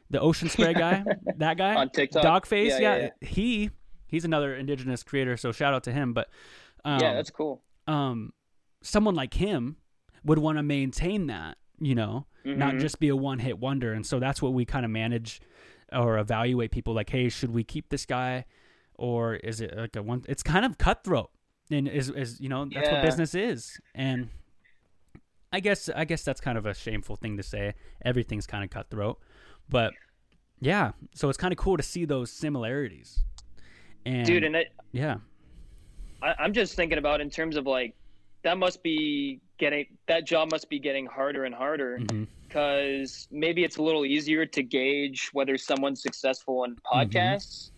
the ocean spray guy? that guy on tiktok Dogface, Yeah, yeah, yeah, he he's another indigenous creator, so shout out to him. But um, yeah that's cool um, someone like him would want to maintain that, you know, not Mhm. just be a one hit wonder. And so that's what we kind of manage or evaluate people like, hey, should we keep this guy, or is it like a one? It's kind of cutthroat, and is is you know that's what business is, and. I guess I guess that's kind of a shameful thing to say. Everything's kind of cutthroat, but yeah. So it's kind of cool to see those similarities. And dude and it, yeah, I, I'm just thinking about in terms of like that must be getting that job must be getting harder and harder because maybe it's a little easier to gauge whether someone's successful on podcasts.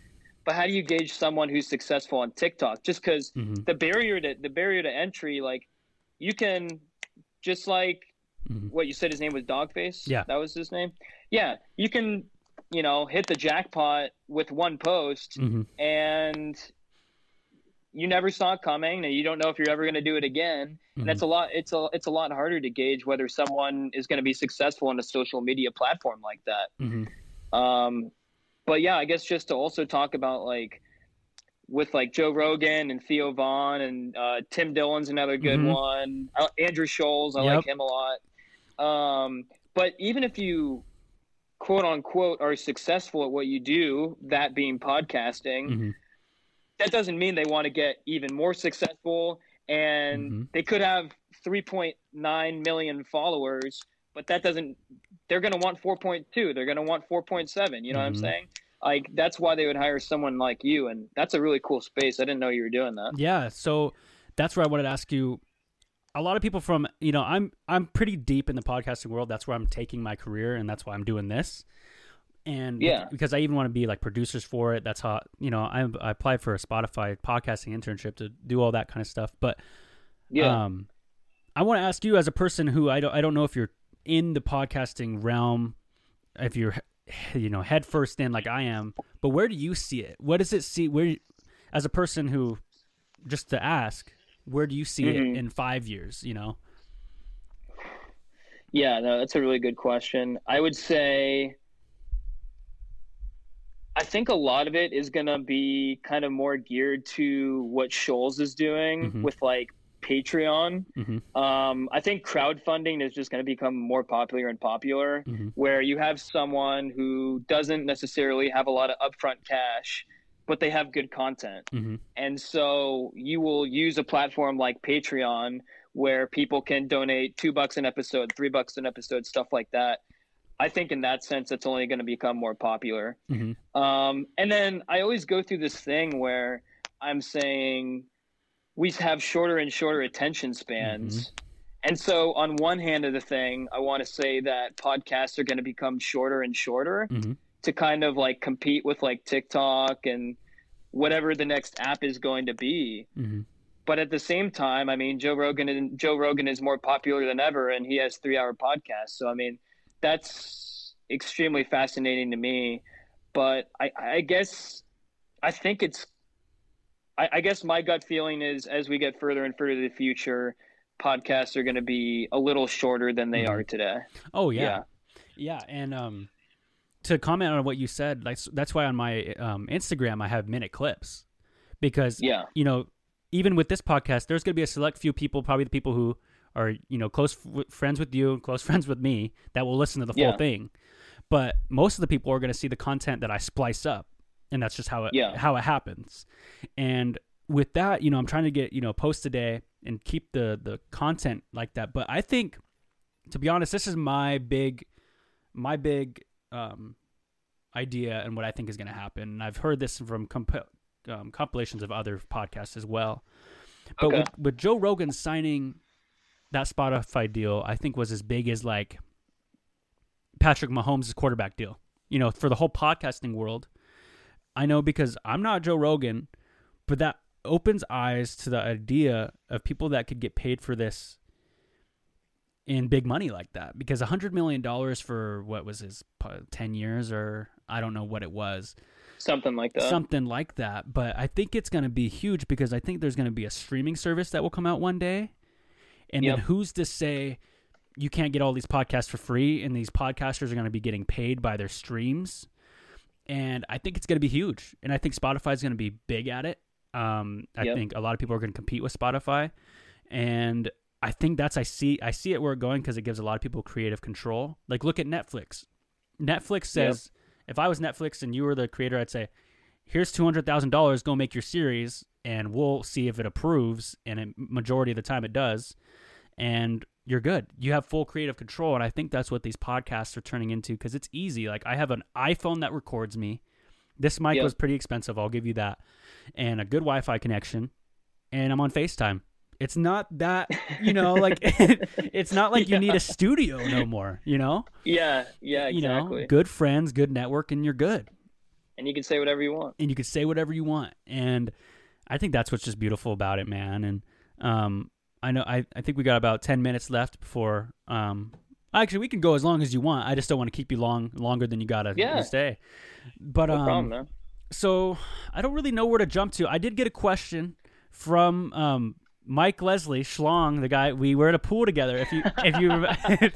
But how do you gauge someone who's successful on TikTok? Just because hmm the barrier to the barrier to entry, like you can just like hmm what you said his name was Dogface. Yeah. that was his name. Yeah, you can you know hit the jackpot with one post hmm and you never saw it coming and you don't know if you're ever going to do it again Mhm. and that's a lot it's a it's a lot harder to gauge whether someone is going to be successful on a social media platform like that hmm um but yeah i guess just to also talk about like with like joe rogan and theo von and uh, tim dillon's another good Mhm. one uh, andrew schulz i Yep. like him a lot um but even if you quote unquote are successful at what you do, that being podcasting, Mhm. that doesn't mean they want to get even more successful and Mhm. they could have 3.9 million followers, but that doesn't they're going to want 4.2, they're going to want 4.7, you know what I'm Mhm. saying? Like that's why they would hire someone like you and that's a really cool space. I didn't know you were doing that. Yeah, so that's where I wanted to ask you. A lot of people from you know I'm I'm pretty deep in the podcasting world. That's where I'm taking my career, and that's why I'm doing this. And Yeah. because I even want to be like producers for it. That's how you know I, I applied for a Spotify podcasting internship to do all that kind of stuff. But Yeah. um, I want to ask you as a person who I don't I don't know if you're in the podcasting realm, if you're you know head first in like I am, but where do you see it? What does it see? Where as a person who just to ask, where do you see Mhm. it in five years? You know, Yeah, no, that's a really good question. I would say I think a lot of it is going to be kind of more geared to what Schulz is doing Mhm. with like Patreon. Mhm. Um, I think crowdfunding is just going to become more popular and popular, Mhm. where you have someone who doesn't necessarily have a lot of upfront cash, but they have good content. hmm And so you will use a platform like Patreon where people can donate two bucks an episode, three bucks an episode, stuff like that. I think in that sense, it's only going to become more popular. hmm Um, and then I always go through this thing where I'm saying we have shorter and shorter attention spans. And so, on one hand of the thing, I want to say that podcasts are going to become shorter and shorter Mhm. to kind of like compete with like TikTok and whatever the next app is going to be. hmm But at the same time, I mean, Joe Rogan and Joe Rogan is more popular than ever, and he has three-hour podcasts. So I mean, that's extremely fascinating to me. But I, I guess I think it's. I, I guess my gut feeling is as we get further and further to the future, podcasts are going to be a little shorter than they Mhm. are today. Oh yeah. yeah, And um, to comment on what you said, like that's why on my um, Instagram I have minute clips because Yeah. you know, even with this podcast, there's going to be a select few people, probably the people who are, you know, close f- friends with you, close friends with me, that will listen to the full thing. But most of the people are going to see the content that I splice up, and that's just how it Yeah. how it happens. And with that, you know, I'm trying to get you know post a day and keep the the content like that. But I think, to be honest, this is my big my big um, idea and what I think is going to happen. And I've heard this from comp- um, compilations of other podcasts as well. But Okay. with, with Joe Rogan signing that Spotify deal, I think was as big as like Patrick Mahomes' quarterback deal. You know, for the whole podcasting world, I know because I'm not Joe Rogan, but that opens eyes to the idea of people that could get paid for this in big money like that. Because a hundred million dollars for what was his ten years, or I don't know what it was, Something like that. something like that. But I think it's going to be huge because I think there's going to be a streaming service that will come out one day. And Yep. then who's to say you can't get all these podcasts for free and these podcasters are going to be getting paid by their streams? And I think it's going to be huge. And I think Spotify's going to be big at it. Um, I Yep. think a lot of people are going to compete with Spotify. And I think that's I see I see it where it's going because it gives a lot of people creative control. Like look at Netflix. Netflix says if I was Netflix and you were the creator, I'd say, here's two hundred thousand dollars. Go make your series, and we'll see if it approves. And a majority of the time, it does. And you're good. You have full creative control, and I think that's what these podcasts are turning into because it's easy. Like I have an iPhone that records me. This mic Yep. was pretty expensive. I'll give you that, and a good Wi-Fi connection, and I'm on FaceTime. It's not that you know, like it's not like you need a studio no more. You know, yeah, yeah, you know, good friends, good network, and you're good and you can say whatever you want. and you can say whatever you want. And I think that's what's just beautiful about it, man. And um, I know I, I think we got about ten minutes left before. Um, actually, we can go as long as you want. I just don't want to keep you long longer than you gotta Yeah. stay. But No um, problem, man. so I don't really know where to jump to. I did get a question from um, Mike Leslie Schlong, the guy we were at a pool together. If you if you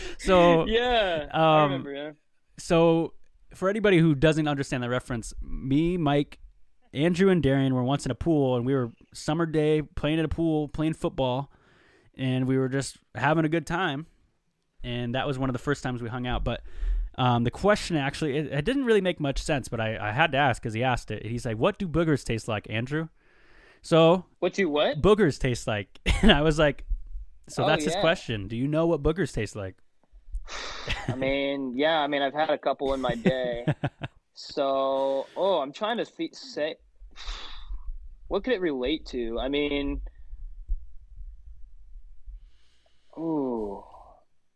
so yeah, I um, remember. Yeah. so for anybody who doesn't understand the reference, me, Mike, Andrew, and Darian were once in a pool, and we were summer day playing at a pool, playing football, and we were just having a good time. And that was one of the first times we hung out. But Um, the question actually, it, it didn't really make much sense, but I, I had to ask because he asked it. He's like, "What do boogers taste like, Andrew?" So What do what? boogers taste like, and I was like, "So Oh, that's his question. Do you know what boogers taste like?" I mean, yeah. I mean, I've had a couple in my day. so, oh, I'm trying to th- say, what could it relate to? I mean, oh,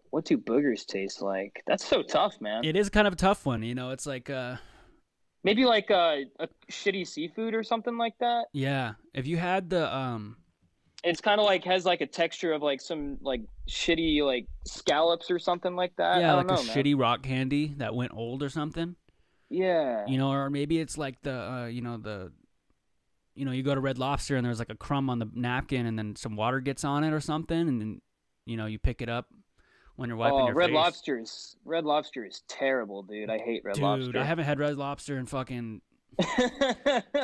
what do boogers taste like? That's so tough, man. It is kind of a tough one, you know. It's like, uh, Maybe like a, a shitty seafood or something like that. yeah, if you had the um, It's kind of like has like a texture of like some like shitty like scallops or something like that. yeah, I like don't a know, man. shitty rock candy that went old or something. Yeah. you know, or maybe it's like the, uh, you know, the, you know, you go to Red Lobster and there's like a crumb on the napkin and then some water gets on it or something, and then, you know, you pick it up when you're wiping oh, your Red face. Lobster is Red Lobster is terrible, dude. I hate Red dude, Lobster. I haven't had Red Lobster in fucking,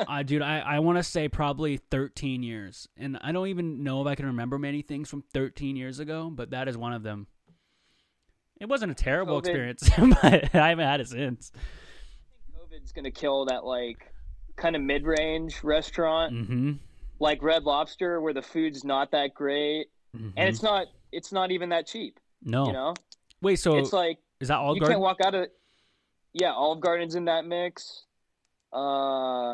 I dude, I, I want to say probably 13 years, and I don't even know if I can remember many things from 13 years ago, but that is one of them. It wasn't a terrible COVID. experience, but I haven't had it since. COVID's gonna kill that like kind of mid-range restaurant Mm-hmm. like Red Lobster, where the food's not that great, and it's not it's not even that cheap. Mm-hmm. no. You know, Wait, so it's like is that Olive Garden? can't walk out of. Yeah, Olive Garden's in that mix. Uh,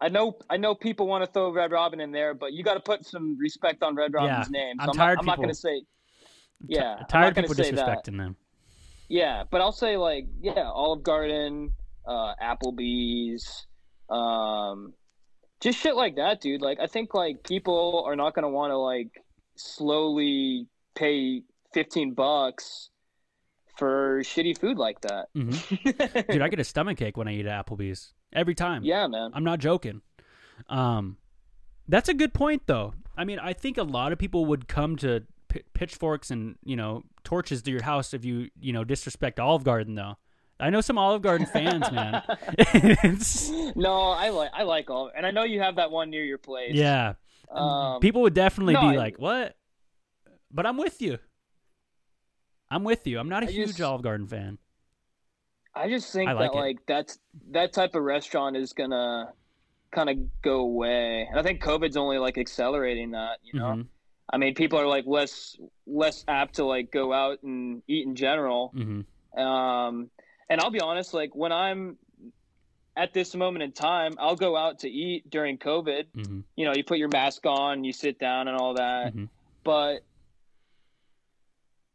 I know I know people want to throw Red Robin in there, but you got to put some respect on Red Robin's name. So I'm I'm, tired not, I'm not going to say. Yeah, I'm tired not of gonna people say that. disrespecting them. Yeah, but I'll say like yeah, Olive Garden, uh, Applebee's, um, just shit like that, dude. Like I think like people are not gonna want to like slowly pay fifteen bucks for shitty food like that. hmm Dude, I get a stomach ache when I eat at Applebee's every time. yeah, man. I'm not joking. Um, that's a good point, though. I mean, I think a lot of people would come to p- pitchforks and you know torches to your house if you you know disrespect Olive Garden, though. I know some Olive Garden fans, man. No, I like I like all, and I know you have that one near your place. yeah, Um, people would definitely no, be I- like, "What?" But I'm with you. I'm with you. I'm not a I huge just- Olive Garden fan. I just think I like that it. like that's that type of restaurant is gonna kind of go away, and I think COVID's only like accelerating that. You know, Mhm, I mean, people are like less less apt to like go out and eat in general. mhm. Um, and I'll be honest, like when I'm at this moment in time, I'll go out to eat during COVID. Mhm. You know, you put your mask on, you sit down, and all that. Mhm. But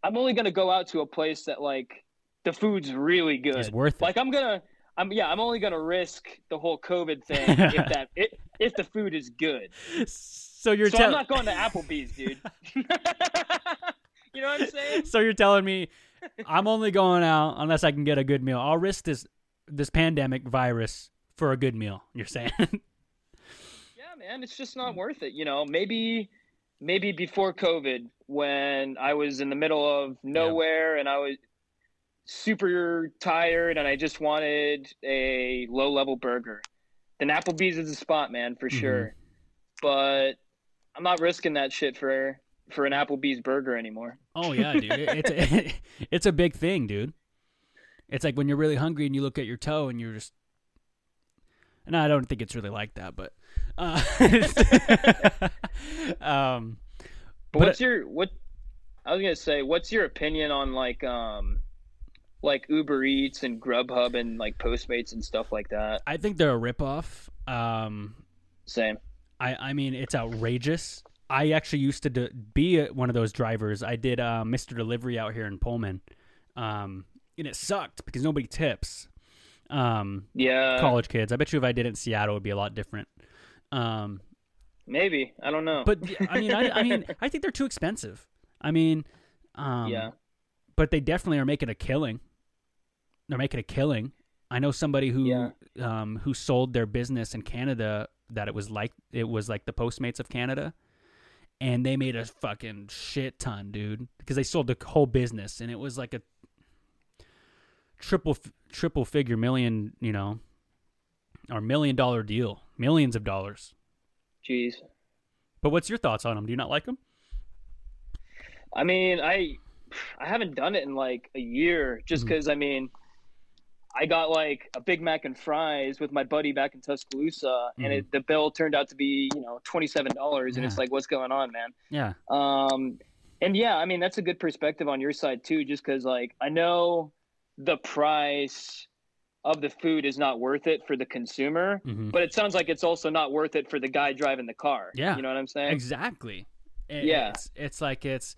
I'm only gonna go out to a place that like the food's really good. It's worth it. Like I'm gonna, I'm yeah, I'm only gonna risk the whole COVID thing if that if, if the food is good. So you're So tell- I'm not going to Applebee's, dude. you know what I'm saying? so you're telling me I'm only going out unless I can get a good meal. I'll risk this this pandemic virus for a good meal. You're saying? Yeah, man, it's just not worth it. You know, maybe maybe before COVID, when I was in the middle of nowhere and I was super tired and I just wanted a low level burger, then Applebee's is the spot, man, for Mhm. sure. But I'm not risking that shit for for an Applebee's burger anymore. oh yeah, dude. It's a, it's a big thing, dude. It's like when you're really hungry and you look at your toe and you're just. And I don't think it's really like that, but. Uh, um, But, But what's your what? I was gonna say, what's your opinion on like um, like Uber Eats and Grubhub and like Postmates and stuff like that? I think they're a ripoff. Um, Same. I, I mean, it's outrageous. I actually used to do, be one of those drivers. I did uh, Mr. Delivery out here in Pullman, um, and it sucked because nobody tips. Um, Yeah, college kids. I bet you if I did it in Seattle, it would be a lot different. Um, maybe. I don't know. but I mean, I, I mean, I think they're too expensive. I mean, um, yeah, but they definitely are making a killing. They're making a killing. I know somebody who Yeah. um, who sold their business in Canada that it was like it was like the Postmates of Canada, and they made a fucking shit ton, dude, because they sold the whole business, and it was like a triple triple figure million, you know, or million dollar deal, millions of dollars. jeez. But what's your thoughts on them? Do you not like them? I mean, I I haven't done it in like a year, just mm. because I mean, I got like a Big Mac and fries with my buddy back in Tuscaloosa, and it, the bill turned out to be you know twenty seven dollars, and it's Mm-hmm. Like, what's going on, man? Yeah. Um, and yeah, I mean that's a good perspective on your side too, just because like I know the price of the food is not worth it for the consumer, Mhm. but it sounds like it's also not worth it for the guy driving the car. Yeah. you know what I'm saying? Exactly. It- Yeah. It's, it's like it's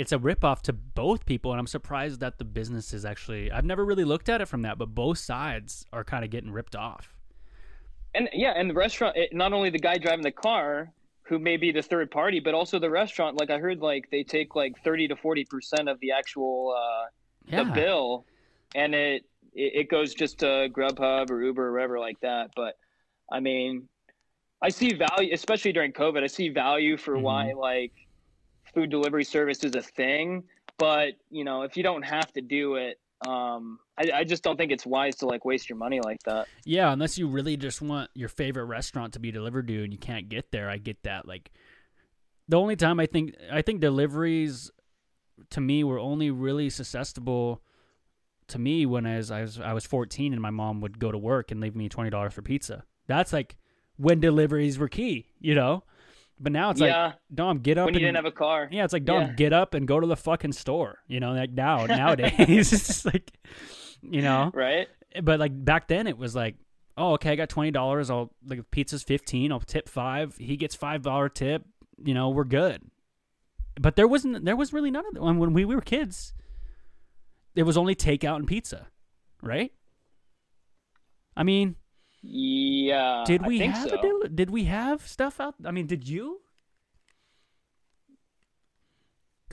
it's a ripoff to both people, and I'm surprised that the business is actually. I've never really looked at it from that, but both sides are kind of getting ripped off. And yeah, and the restaurant, it, not only the guy driving the car, who may be the third party, but also the restaurant. Like I heard, like they take like thirty to forty percent of the actual uh, Yeah. the bill, and it, it goes just to Grubhub or Uber or wherever like that. But I mean, I see value, especially during COVID. I see value for Mhm. why like food delivery service is a thing. But you know, if you don't have to do it, um, I, I just don't think it's wise to like waste your money like that. Yeah, unless you really just want your favorite restaurant to be delivered to and you can't get there, I get that. Like the only time I think I think deliveries to me were only really susceptible to me when I was I was, I was 14 and my mom would go to work and leave me $20 for pizza. That's like when deliveries were key, you know? But now it's yeah, like, Dom, get up when you and didn't have a car. Yeah, it's like Dom, Yeah. get up and go to the fucking store. You know, like now nowadays it's just like you know right? but like back then it was like oh okay i got $20 i'll like pizza's 15 i'll tip 5 he gets $5 tip you know we're good but there wasn't there was really none of that when, when we were kids it was only takeout and pizza right i mean Yeah. did I we think have so. a del- did we have stuff out i mean did you?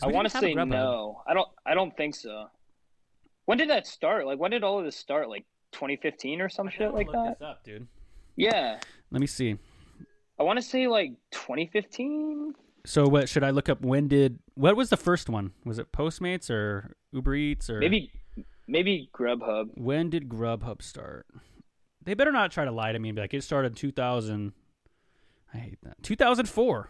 I want to didn't have a say no. I don't. I don't think so. When did that start? Like, when did all of this start? Like 2015 or some I shit gotta like look that? this up, dude Yeah. let me see I want to say like 2015. So what should I look up? When did what was the first one? Was it Postmates or Uber Eats or Maybe. Maybe Grubhub. When did Grubhub start? They better not try to lie to me and be like it started 2000. I hate that. 2004.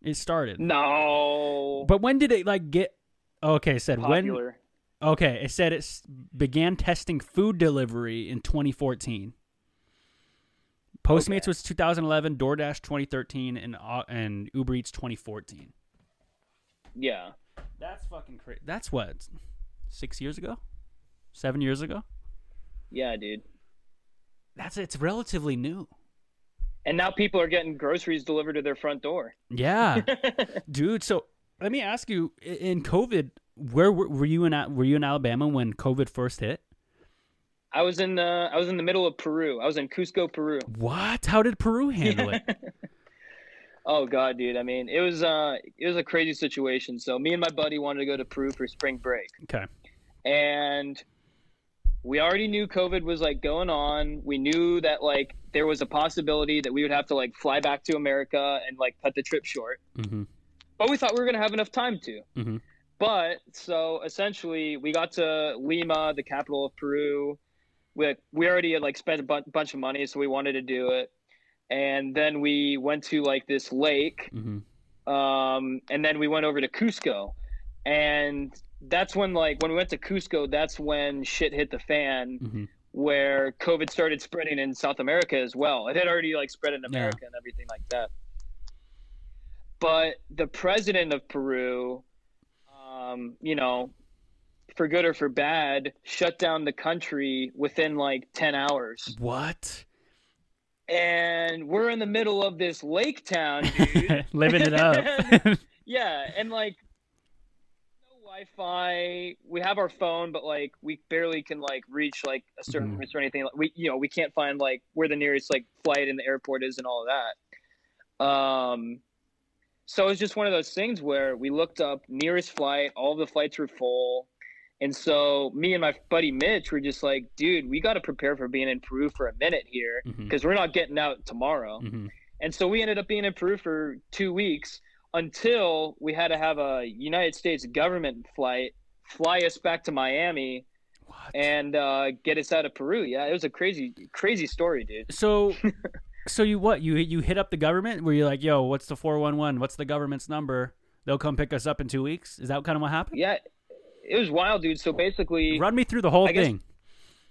It started. No. But when did it like get? Okay, it said when. Okay, it said it began testing food delivery in 2014. Postmates Okay. was 2011, DoorDash 2013, and uh, and Uber Eats 2014. Yeah. That's fucking crazy. That's what six years ago, seven years ago. Yeah, dude. That's it's relatively new. And now people are getting groceries delivered to their front door. Yeah, dude. So let me ask you: in COVID, where were, were you in? Were you in Alabama when COVID first hit? I was in the I was in the middle of Peru. I was in Cusco, Peru. What? How did Peru handle it? Oh god, dude. I mean, it was uh it was a crazy situation. So me and my buddy wanted to go to Peru for spring break. Okay. and we already knew COVID was like going on. We knew that like there was a possibility that we would have to like fly back to America and like cut the trip short. Mm-hmm. But we thought we were gonna have enough time to. Mhm. But so essentially, we got to Lima, the capital of Peru. We we already had like spent a bu- bunch of money, so we wanted to do it. And then we went to like this lake Mm-hmm. um, and then we went over to Cusco, and that's when like when we went to Cusco, that's when shit hit the fan, Mhm. where COVID started spreading in South America as well. It had already like spread in Yeah. America and everything like that. But the president of Peru, um, you know, for good or for bad, shut down the country within like ten hours, What? and we're in the middle of this lake town, dude. Living it up. Yeah, and like Wi-Fi. We have our phone, but like we barely can like reach like a certain place or anything. Like, We you know we can't find like where the nearest like flight in the airport is and all of that. Um, so it's just one of those things where we looked up nearest flight. All the flights were full. And so me and my buddy Mitch were just like, dude, we got to prepare for being in Peru for a minute here because we're not getting out tomorrow. Mhm. And so we ended up being in Peru for two weeks until we had to have a United States government flight fly us back to Miami What? and uh, get us out of Peru. Yeah, it was a crazy, crazy story, dude. So, so you what? You you hit up the government? Were you like, yo, what's the four one one? What's the government's number? They'll come pick us up in two weeks. Is that kind of what happened? Yeah, it was wild, dude. So basically, Run me through the whole I guess- thing.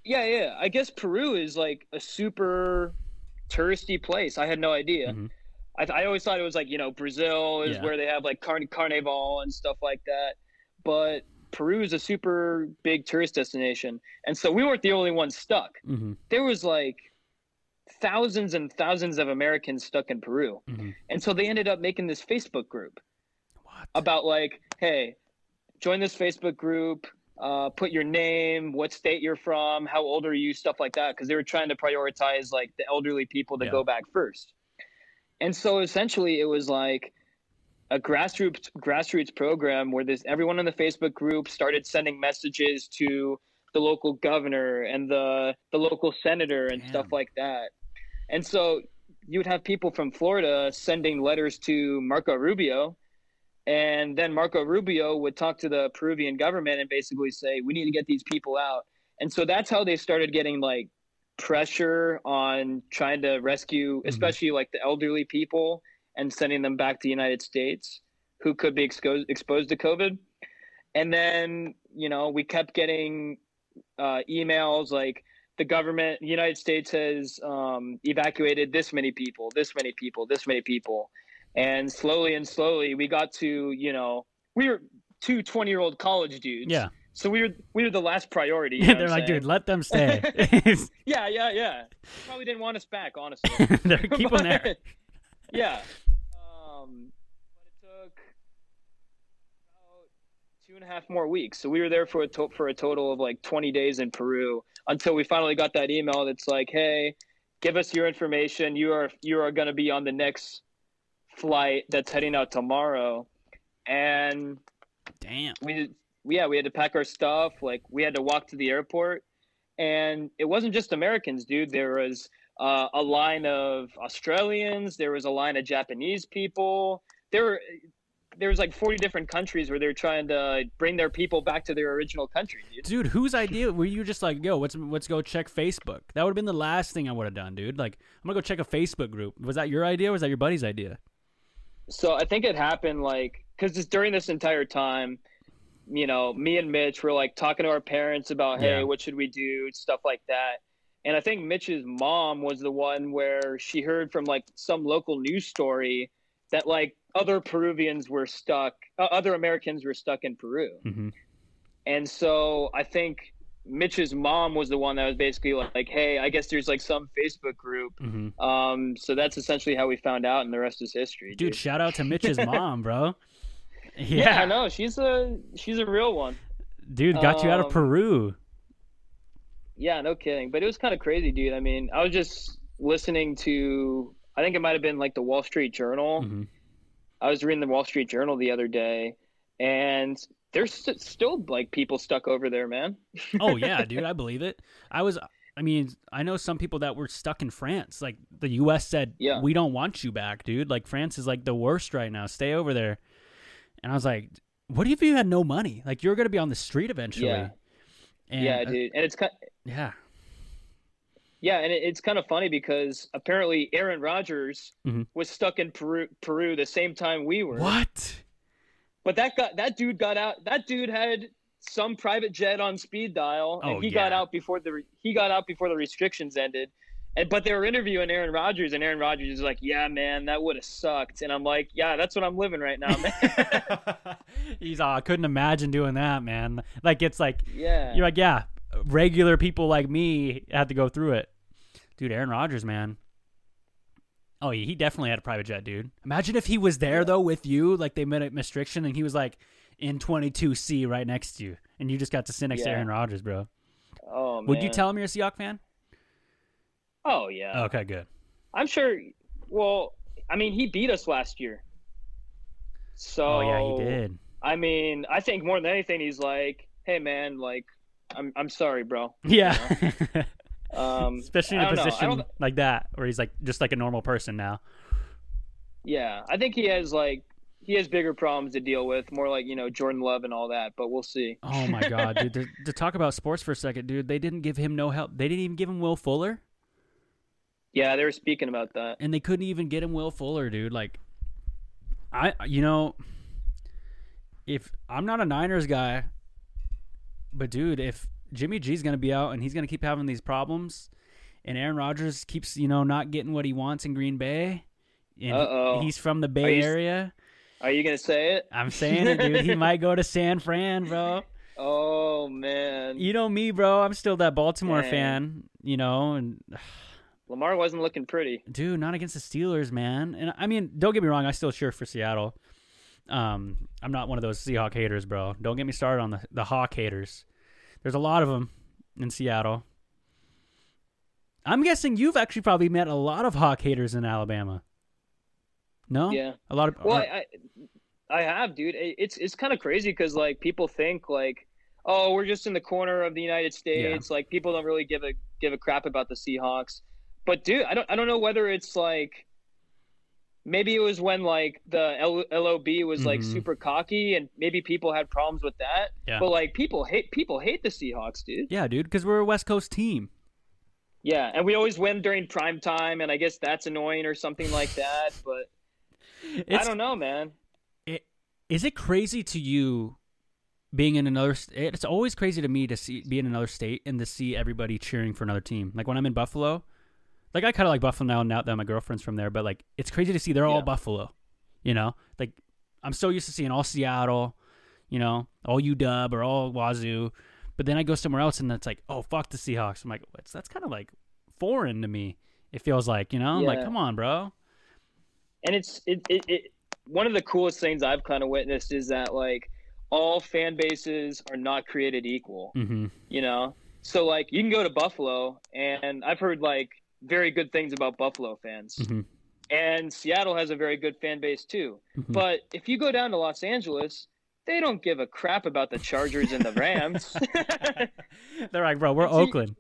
Yeah, yeah. I guess Peru is like a super touristy place. I had no idea. Mhm. I, I always thought it was like you know Brazil is Yeah. where they have like carn- carnival and stuff like that, but Peru is a super big tourist destination, and so we weren't the only ones stuck. hmm There was like thousands and thousands of Americans stuck in Peru, hmm and so they ended up making this Facebook group What? about like, hey, join this Facebook group. Uh, put your name, what state you're from, how old are you, stuff like that, because they were trying to prioritize like the elderly people to Yeah. go back first. And so essentially, it was like a grassroots grassroots program where this everyone in the Facebook group started sending messages to the local governor and the the local senator and stuff like that. And so you would have people from Florida sending letters to Marco Rubio, and then Marco Rubio would talk to the Peruvian government and basically say, "We need to get these people out." And so that's how they started getting like pressure on trying to rescue, especially like the elderly people, and sending them back to the United States who could be exposed exposed to COVID. And then you know we kept getting uh, emails like the government, the United States has um, evacuated this many people, this many people, this many people, and slowly and slowly we got to you know we were two 20 year old college dudes. Yeah. So we were we were the last priority. you know Yeah, they're like, saying? dude, let them stay. Yeah, yeah, yeah. Probably didn't want us back, honestly. They're- there. Yeah. Um, but it took about two and a half more weeks. So we were there for a to- for a total of like 20 days in Peru until we finally got that email that's like, "Hey, give us your information. You are you are going to be on the next flight that's heading out tomorrow." And Damn. we yeah we had to pack our stuff like we had to walk to the airport and it wasn't just americans dude there was uh, a line of australians there was a line of japanese people there were there was like 40 different countries where they're trying to bring their people back to their original country dude Dude, whose idea were you just like, yo, let's let's go check Facebook? That would have been the last thing I would have done, dude. Like, I'm gonna go check a Facebook group. Was that your idea or was that your buddy's idea? so i think it happened like because during this entire time you know me and mitch were like talking to our parents about hey Yeah. what should we do stuff like that and i think mitch's mom was the one where she heard from like some local news story that like other peruvians were stuck uh, other americans were stuck in peru Mm-hmm. and so i think mitch's mom was the one that was basically like, like hey i guess there's like some facebook group Mm-hmm. um so that's essentially how we found out and the rest is history Dude, shout out to Mitch's mom, bro. Yeah, I know. She's a she's a real one. dude, got you out of Um, Peru. Yeah, no kidding. But it was kind of crazy, dude. I mean, I was just listening to I think it might have been like the Wall Street Journal. Mhm. I was reading the Wall Street Journal the other day and there's st- still like people stuck over there, man. oh yeah, dude, I believe it. I was. I mean, I know some people that were stuck in France. Like the U.S. said, Yeah. we don't want you back, dude. Like France is like the worst right now. Stay over there. And I was like, what if you had no money? Like you're gonna be on the street eventually. Yeah. And, yeah, dude. And it's kind yeah. yeah, and it, it's kind of funny because apparently Aaron Rodgers Mhm. was stuck in Peru Peru the same time we were. What? But that got that dude got out. That dude had some private jet on speed dial, and Oh, he got out before the he got out before the restrictions ended. And but they were interviewing Aaron Rodgers, and Aaron Rodgers is like, "Yeah, man, that would have sucked." And I'm like, "Yeah, that's what I'm living right now, man." He's all, I couldn't imagine doing that, man. Like it's like yeah, you're like, yeah, regular people like me had to go through it. Dude, Aaron Rodgers, man. Oh, he he definitely had a private jet, dude. Imagine if he was there though with you, like they met at restriction, and he was like in 22C right next to you, and you just got to sit next to Aaron Rodgers, bro. Oh man. Would you tell him you're a Seahawks fan? Oh yeah, Okay, good. I'm sure. Well, I mean, he beat us last year. So Oh yeah, he did. I mean, I think more than anything, he's like, "Hey, man, like, I'm I'm sorry, bro." Yeah. Um, Especially in a know. Position like that, where he's like just like a normal person now. Yeah, I think he has like he has bigger problems to deal with, more like you know Jordan Love and all that. But we'll see. Oh my god, dude! To, to talk about sports for a second, dude, they didn't give him no help. They didn't even give him Will Fuller. Yeah, they were speaking about that. and they couldn't even get him Will Fuller, dude. Like, I, you know, if I'm not a Niners guy, but dude, if Jimmy G's going to be out, and he's going to keep having these problems. And Aaron Rodgers keeps, you know, not getting what he wants in Green Bay. And Uh-oh. he's from the Are Bay you Area. Are you gonna say it? I'm saying it, dude. He might go to San Fran, bro. Oh man, You know me, bro. I'm still that Baltimore Dang. fan, you know, and Lamar wasn't looking pretty. dude, not against the Steelers, man. And I mean, don't get me wrong, I still cheer for Seattle. Um, I'm not one of those Seahawk haters, bro. Don't get me started on the the Hawk haters. There's a lot of them in Seattle. I'm guessing you've actually probably met a lot of Hawk haters in Alabama. No, Yeah. a lot of. Well, I, I I have, dude. It's it's kind of crazy because like people think like, oh, we're just in the corner of the United States. Like people don't really give a give a crap about the Seahawks. But dude, I don't I don't know whether it's like. Maybe it was when like the L- LOB was like Mhm. super cocky, and maybe people had problems with that. Yeah. But like people hate people hate the Seahawks, dude. yeah, dude, because we're a West Coast team. Yeah, and we always win during prime time, and I guess that's annoying or something like that. But I don't know, man. is it crazy to you being in another it's always crazy to me to see be in another state and to see everybody cheering for another team like when i'm in buffalo like i kind of like buffalo now now that my girlfriend's from there but like it's crazy to see they're all Yeah. buffalo you know? Like i'm so used to seeing all seattle you know all uw or all wazzu but then i go somewhere else and it's like oh fuck the seahawks. I'm like what's that's kind of like foreign to me it feels like you know? I'm like come on bro. And it's it, it, it one of the coolest things I've kind of witnessed is that like all fan bases are not created equal, mm-hmm. you know. So like you can go to Buffalo, and I've heard like very good things about Buffalo fans, Mhm. and Seattle has a very good fan base too. Mhm. But if you go down to Los Angeles, they don't give a crap about the Chargers and the Rams. they're like bro we're See- oakland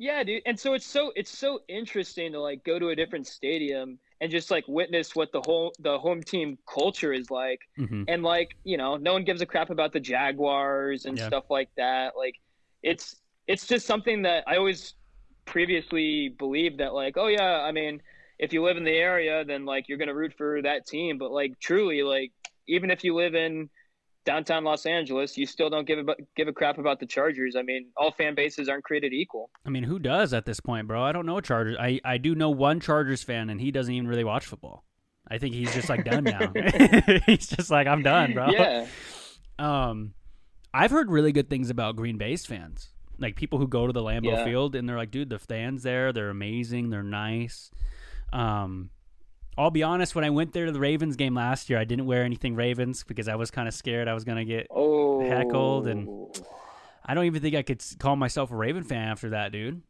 Yeah, dude. And so it's so it's so interesting to like go to a different stadium and just like witness what the whole the home team culture is like. hmm And like, you know, no one gives a crap about the Jaguars and Yeah. stuff like that. Like it's it's just something that I always previously believed that like, oh yeah, I mean, if you live in the area then like you're to root for that team, but like truly like even if you live in downtown Los Angeles, you still don't give a give a crap about the Chargers. I mean, all fan bases aren't created equal. I mean, who does at this point, bro? I don't know Chargers. I, I do know one Chargers fan, and he doesn't even really watch football. I think he's just like done now. he's just like I'm done, bro. Yeah. Um, I've heard really good things about Green Bay's fans, like people who go to the Lambeau Yeah. Field, and they're like, dude, the fans there, they're amazing, they're nice. Um, I'll be honest, when I went there to the Ravens game last year, I didn't wear anything Ravens because I was kind of scared I was gonna get. Oh. Heckled and- I don't even think I could call myself a Raven fan after that, dude.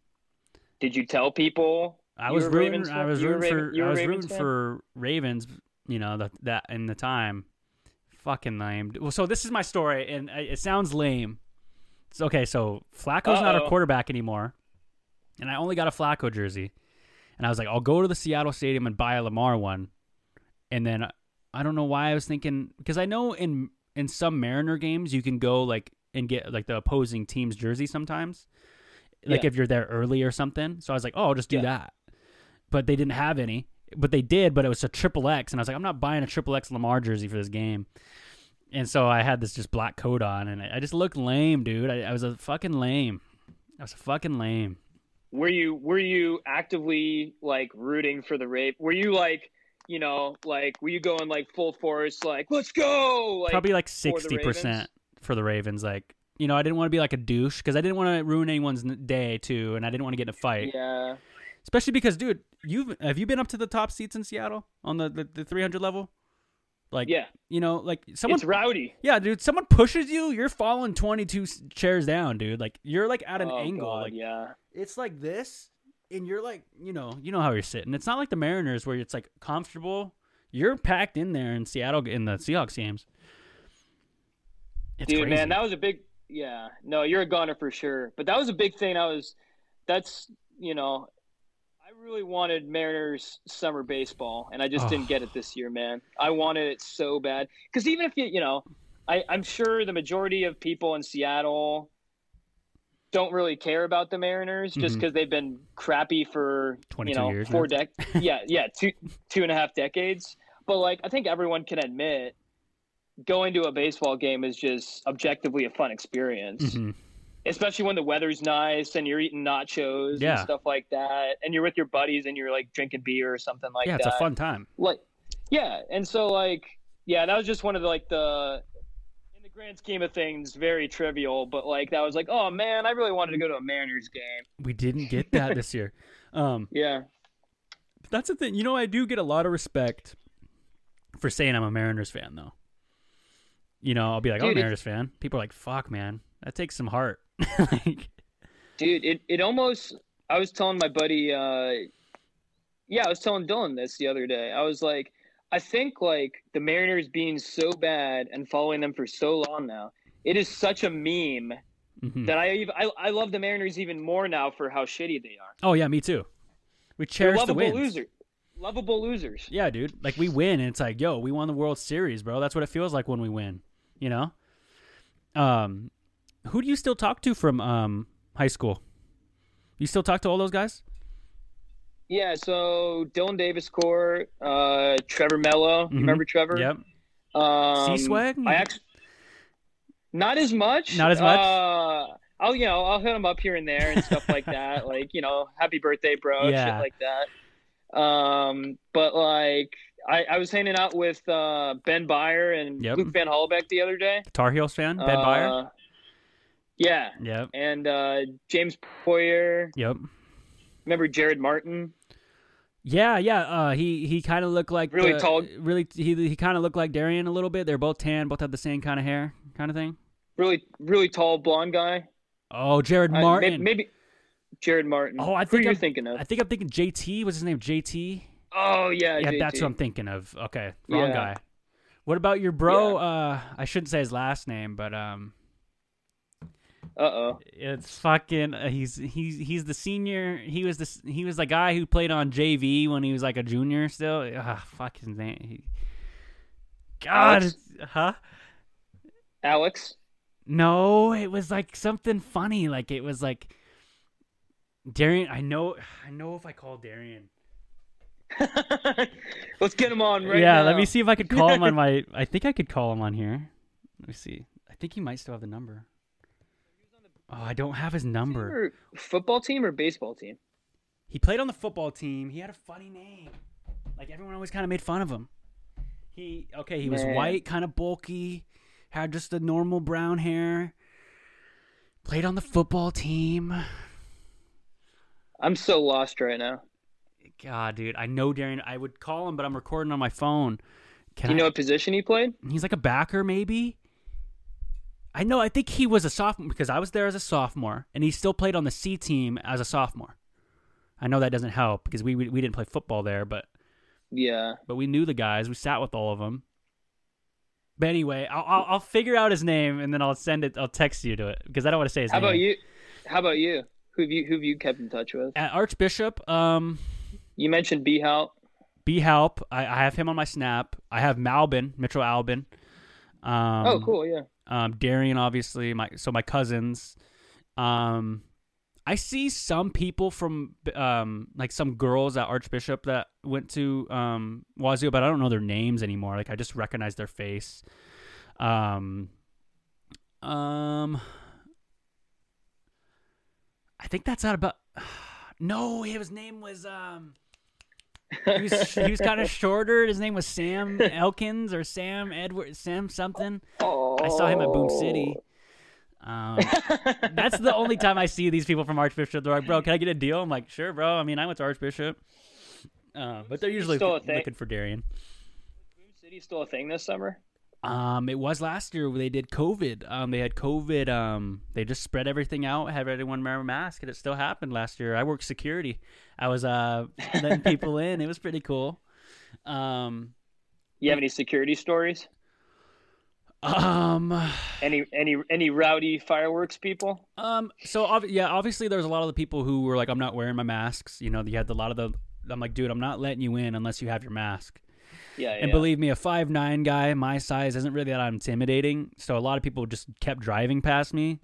Did you tell people? I was rooting. I was rooting for. I was rooting for Ravens. You know that that in the time, fucking lame. Well, so this is my story, and it sounds lame. It's okay. So Flacco's not a Uh-oh. quarterback anymore, and I only got a Flacco jersey, and I was like, I'll go to the Seattle Stadium and buy a Lamar one, and then I don't know why I was thinking because I know in in some Mariner games you can go like and get like the opposing team's jersey sometimes, like Yeah. if you're there early or something. So I was like, oh, I'll just do Yeah. that but they didn't have any. But they did, but it was a triple X, and I was like, I'm not buying a triple X Lamar jersey for this game. And so I had this just black coat on, and I just looked lame, dude. I, I was a fucking lame. I was a fucking lame. Were you were you actively like rooting for the rape? Were you like, you know, like were you going like full force, like let's go? Like, Probably like sixty percent for the Ravens. Like, you know, I didn't want to be like a douche because I didn't want to ruin anyone's day too, and I didn't want to get in a fight. yeah. Especially because, dude, you've have you been up to the top seats in Seattle on the the, the 300 level? Like, Yeah. you know, like someone It's rowdy. Yeah, dude, someone pushes you, you're falling twenty two chairs down, dude. Like you're like at an oh, angle. God, like yeah. it's like this and you're like, you know, you know how you're sitting. It's not like the Mariners where it's like comfortable. You're packed in there in Seattle in the Seahawks games. It's Dude, crazy. man, that was a big yeah. No, you're a goner for sure. But that was a big thing. I was that's you know, really wanted Mariners summer baseball, and I just Oh. didn't get it this year, man. I wanted it so bad because even if you you know, I, I'm sure the majority of people in Seattle don't really care about the Mariners just because they've been crappy for you know years four now. dec yeah yeah two two and a half decades. But like I think everyone can admit going to a baseball game is just objectively a fun experience. Mhm. Especially when the weather's nice and you're eating nachos Yeah. and stuff like that, and you're with your buddies and you're like drinking beer or something like yeah, that. Yeah, it's a fun time. like yeah and so like yeah that was just one of the like the in the grand scheme of things very trivial but like that was like oh man i really wanted to go to a mariners game We didn't get that this year. Um, yeah that's the thing. You know, I do get a lot of respect for saying I'm a Mariners fan, though. You know, I'll be like, "I'm a Dude, it- Mariners fan." People are like, "Fuck, man, that takes some heart." like, dude it, it almost i was telling my buddy uh yeah i was telling dylan this the other day i was like i think like the mariners being so bad and following them for so long now it is such a meme mhm. that i even I, I love the mariners even more now for how shitty they are oh yeah, me too. We cherish the lovable wins. losers lovable losers Yeah, dude. Like we win, and it's like, yo, we won the World Series, bro. That's what it feels like when we win. You know. Um, who do you still talk to from um high school? You still talk to all those guys? Yeah, so Dylan Davis core, uh, Trevor Mello. Mhm. You remember Trevor? Yep. Um, C-Swag? I actually not as much. Not as much? Uh, I'll you know I'll hit him up here and there and stuff like that. Like you know, happy birthday, bro. Yeah. Shit like that. Um, but like I, I was hanging out with uh, Ben Byer and Yep. Luke Van Hollebeck the other day. Tar Heels fan, Ben uh, Byer. Yeah, Yep. and uh, James Poyer. Yep. Remember Jared Martin? Yeah, yeah. Uh, he he kind of looked like Really the- tall- Really, he he kind of looked like Darian a little bit. They're both tan, both have the same kind of hair, kind of thing. Really, really tall blonde guy. Oh, Jared Uh, Martin. maybe Jared Martin. Oh, I think you're I'm- thinking of. I think I'm thinking JT. What's his name? JT. Oh yeah, yeah, JT. that's what I'm thinking of. Okay, wrong Yeah. guy. What about your bro? Uh, I shouldn't say his last name, but um, Uh oh. it's fucking. Uh, he's he's he's the senior. He was the he was the guy who played on JV when he was like a junior. Still, ah, fuck his name. He, God, Alex? huh? Alex. No, it was like something funny. Like it was like Darian. I know. I know if I call Darian. Let's get him on right yeah, now. let me see if I could call him on my. I think I could call him on here. Let me see. I think he might still have the number. Oh, I don't have his number. Football team or baseball team? He played on the football team. He had a funny name. Like everyone always kind of made fun of him. He okay. He was white, kind of bulky, had just the normal brown hair. Played on the football team. I'm so lost right now. God, dude, I know Darian. I would call him, but I'm recording on my phone. Can Do you I- know what position he played? He's like a backer, maybe. I know. I think he was a sophomore because I was there as a sophomore, and he still played on the C team as a sophomore. I know that doesn't help because we we, we didn't play football there, but Yeah. but we knew the guys. We sat with all of them. But anyway, I'll I'll, I'll figure out his name and then I'll send it. I'll text you to it because I don't want to say his How name. about you? How about you? Who have you who have you kept in touch with? At Archbishop, um, You mentioned B Hout. B Help. I, I have him on my snap. I have Malbin, Mitchell Albin. Um, oh, cool. Yeah. Um, Darian, obviously, my so my cousins. Um, I see some people from um, like some girls at Archbishop that went to um, Wazzu, but I don't know their names anymore. Like I just recognize their face. Um, um, I think that's out about. No, his name was um. He was he was kind of shorter. His name was Sam Elkins or Sam Edward Sam something. Oh. I saw him at Boom City. Um, that's the only time I see these people from Archbishop. They're like, "Bro, can I get a deal?" I'm like, "Sure, bro." I mean, I went to Archbishop, uh, but they're usually thing. looking for Darian. Boom City still a thing this summer? Um, it was last year they did COVID. Um, they had COVID. Um, they just spread everything out, had everyone wear a mask, and it still happened last year. I worked security. I was uh letting people in. It was pretty cool. Um, You have any security stories? um, Any any any rowdy fireworks people? Um. So ob- yeah, obviously there's a lot of the people who were like, "I'm not wearing my masks." You know, you had a lot of the. I'm like, dude, I'm not letting you in unless you have your mask. Yeah. And yeah. believe me, a five nine guy my size isn't really that intimidating. So a lot of people just kept driving past me,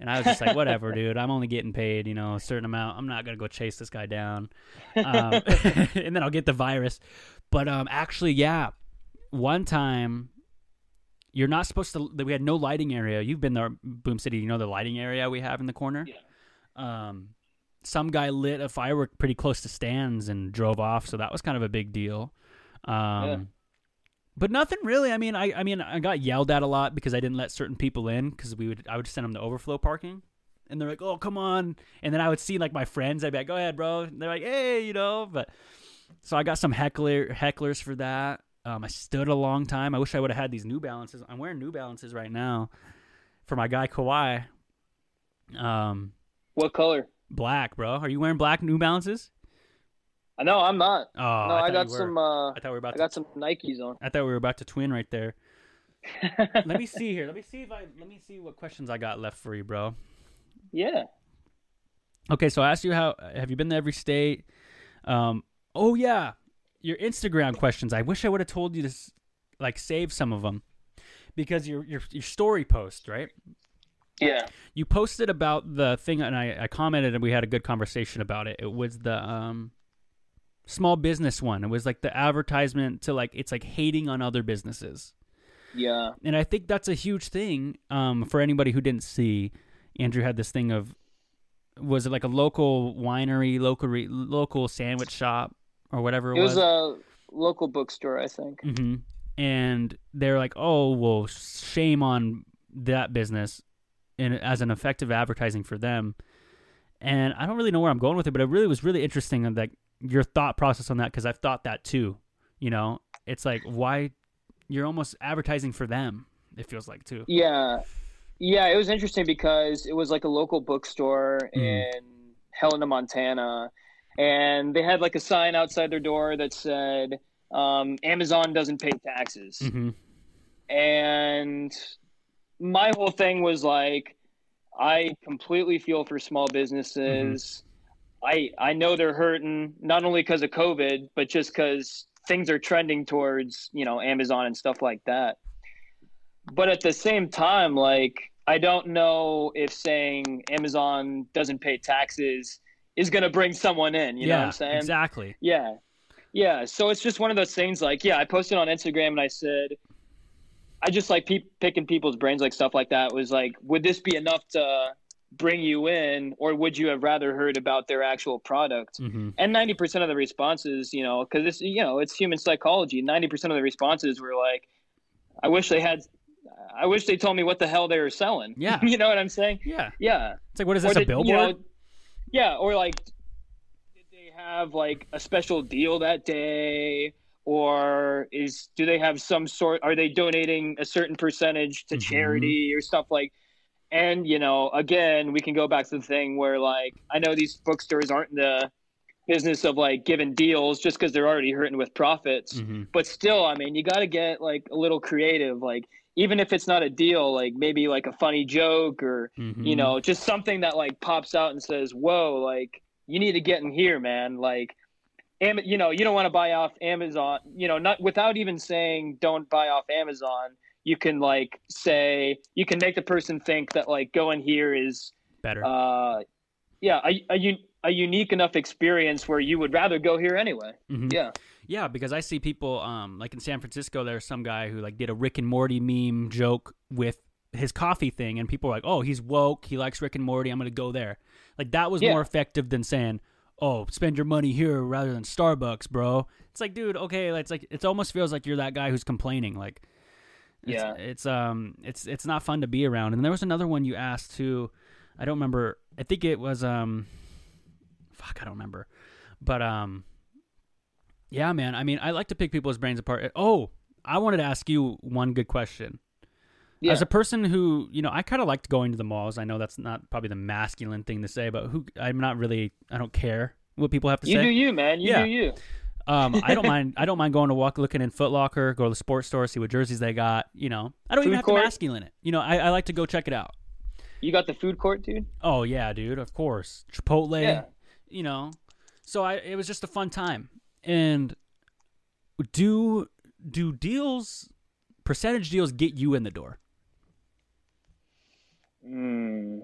and I was just like, whatever, dude. I'm only getting paid, you know, a certain amount. I'm not gonna go chase this guy down, um, and then I'll get the virus. But um, actually, yeah, one time you're not supposed to. We had no lighting area. You've been there, Boom City. You know the lighting area we have in the corner. Yeah. Um, some guy lit a firework pretty close to stands and drove off, so that was kind of a big deal. Um, Yeah. but nothing really. I mean, I I mean, I got yelled at a lot because I didn't let certain people in because we would I would send them to overflow parking, and they're like, "Oh, come on!" And then I would see like my friends. I'd be like, "Go ahead, bro." And they're like, "Hey," you know. But so I got some heckler hecklers for that. Um, I stood a long time. I wish I would have had these New Balances. I'm wearing New Balances right now for my guy Kawhi. Um, What color? black, bro. Are you wearing black New Balances? I know I'm not. Oh, no, I, I, got some. Uh, I thought we were about I to. got some Nikes on. I thought we were about to twin right there. let me see here. Let me see if I let me see what questions I got left for you, bro. yeah. Okay, so I asked you how have you been to every state? Um, oh yeah, your Instagram questions. I wish I would have told you to like save some of them because your your your story post right. Yeah. You posted about the thing, and I, I commented, and we had a good conversation about it. It was the um, small business one. It was like the advertisement to like it's like hating on other businesses. Yeah. and I think that's a huge thing um, for anybody who didn't see. Andrew had this thing of was it like a local winery, local re- local sandwich shop or whatever it, It was a local bookstore, I think. hmm And they're like, "Oh, well, shame on that business," and as an effective advertising for them. And I don't really know where I'm going with it, but it really was really interesting and like your thought process on that because I've thought that too. You know, it's like why you're almost advertising for them. It feels like too. Yeah. Yeah, it was interesting because it was like a local bookstore Mm. in Helena, Montana. And they had like a sign outside their door that said, um, Amazon doesn't pay taxes. hmm And my whole thing was like, I completely feel for small businesses. I I know they're hurting not only because of COVID, but just because things are trending towards you know Amazon and stuff like that. But at the same time, like I don't know if saying Amazon doesn't pay taxes is going to bring someone in. You yeah, know what I'm saying? exactly. Yeah. Yeah. So it's just one of those things like, yeah, I posted on Instagram and I said, I just like pe- picking people's brains, like stuff like that was like, would this be enough to bring you in or would you have rather heard about their actual product? hmm And 90% of the responses, you know, because it's you know, it's human psychology. 90% of the responses were like, I wish they had, I wish they told me what the hell they were selling. Yeah. you know what I'm saying? Yeah, Yeah it's like what is this a billboard? you know, yeah, or like, did they have like a special deal that day, or is do they have some sort? Are they donating a certain percentage to Mhm. charity or stuff like? And you know, again, we can go back to the thing where like I know these bookstores aren't in the business of like giving deals just because they're already hurting with profits. Hmm but still i mean you got to get like a little creative. Like even if it's not a deal like maybe like a funny joke or hmm you know just something that like pops out and says whoa like you need to get in here man. Like Am- you know you don't want to buy off amazon you know not without even saying don't buy off amazon you can like say you can make the person think that like going here is better. uh yeah a, a, un- a unique enough experience where you would rather go here anyway Mhm. yeah Yeah, because I see people um like in San Francisco there's some guy who like did a Rick and Morty meme joke with his coffee thing and people are like, "Oh, he's woke, he likes Rick and Morty, I'm going to go there." Like that was Yeah. more effective than saying, "Oh, spend your money here rather than Starbucks, bro." It's like, dude, okay, it's like it almost feels like you're that guy who's complaining like Yeah. it's um it's it's not fun to be around. And there was another one you asked too. I don't remember. I think it was um fuck, I don't remember. But um yeah, man. I mean, I like to pick people's brains apart. Oh, I wanted to ask you one good question. yeah As a person who, you know, I kind of liked going to the malls. I know that's not probably the masculine thing to say, but who I'm not really I don't care what people have to you say. You do you man you Yeah. do you Um, I don't mind. I don't mind going to walk, looking in Foot Locker, go to the sports store, see what jerseys they got. You know, I don't even Food have court. to masculine it. You know, I, I like to go check it out. You got the food court, dude? Oh yeah, dude. Of course, Chipotle. Yeah. You know, so I it was just a fun time. And do do deals, percentage deals, get you in the door? Mm.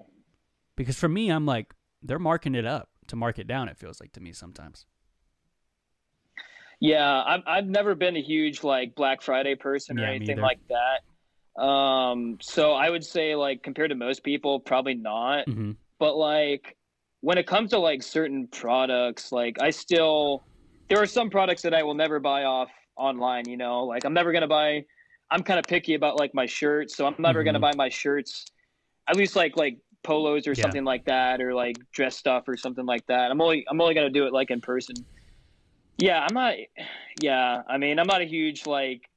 Because for me, I'm like they're marking it up to mark it down. It feels like to me sometimes. Yeah, I've I've never been a huge like Black Friday person or Yeah, me anything like that. Um, so I would say like compared to most people, probably not. hmm But like when it comes to like certain products, like I still there are some products that I will never buy off online, you know. Like I'm never gonna buy I'm kind of picky about like my shirts, so I'm never gonna Mhm. buy my shirts at least like like polos or Yeah. something like that or like dress stuff or something like that. I'm only I'm only gonna do it like in person. Yeah, I'm not yeah, I mean I'm not a huge like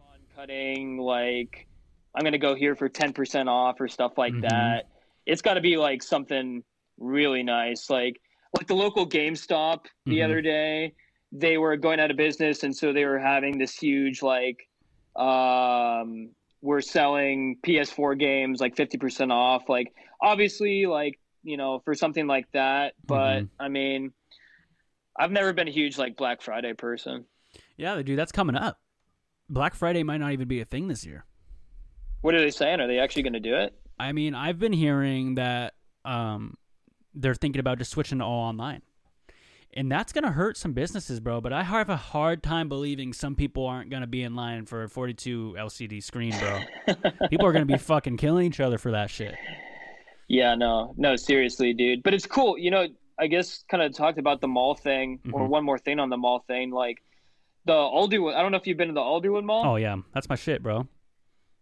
on cutting like I'm gonna go here for ten percent off or stuff like Mhm. that. It's gotta be like something really nice. Like like the local GameStop the Mhm. other day, they were going out of business and so they were having this huge like um we're selling PS4 games like 50% off. Like obviously like, you know, for something like that, but Mhm. I mean I've never been a huge like Black Friday person. Yeah, dude, that's coming up. Black Friday might not even be a thing this year. What are they saying? Are they actually going to do it? I mean, I've been hearing that um, they're thinking about just switching to all online. And that's going to hurt some businesses, bro. But I have a hard time believing some people aren't going to be in line for a 42 LCD screen, bro. people are going to be fucking killing each other for that shit. Yeah, no, no, seriously, dude. But it's cool. You know, I guess kind of talked about the mall thing, or Mhm. one more thing on the mall thing. Like the Alderwood. I don't know if you've been to the Alderwood Mall. Oh, yeah. That's my shit, bro.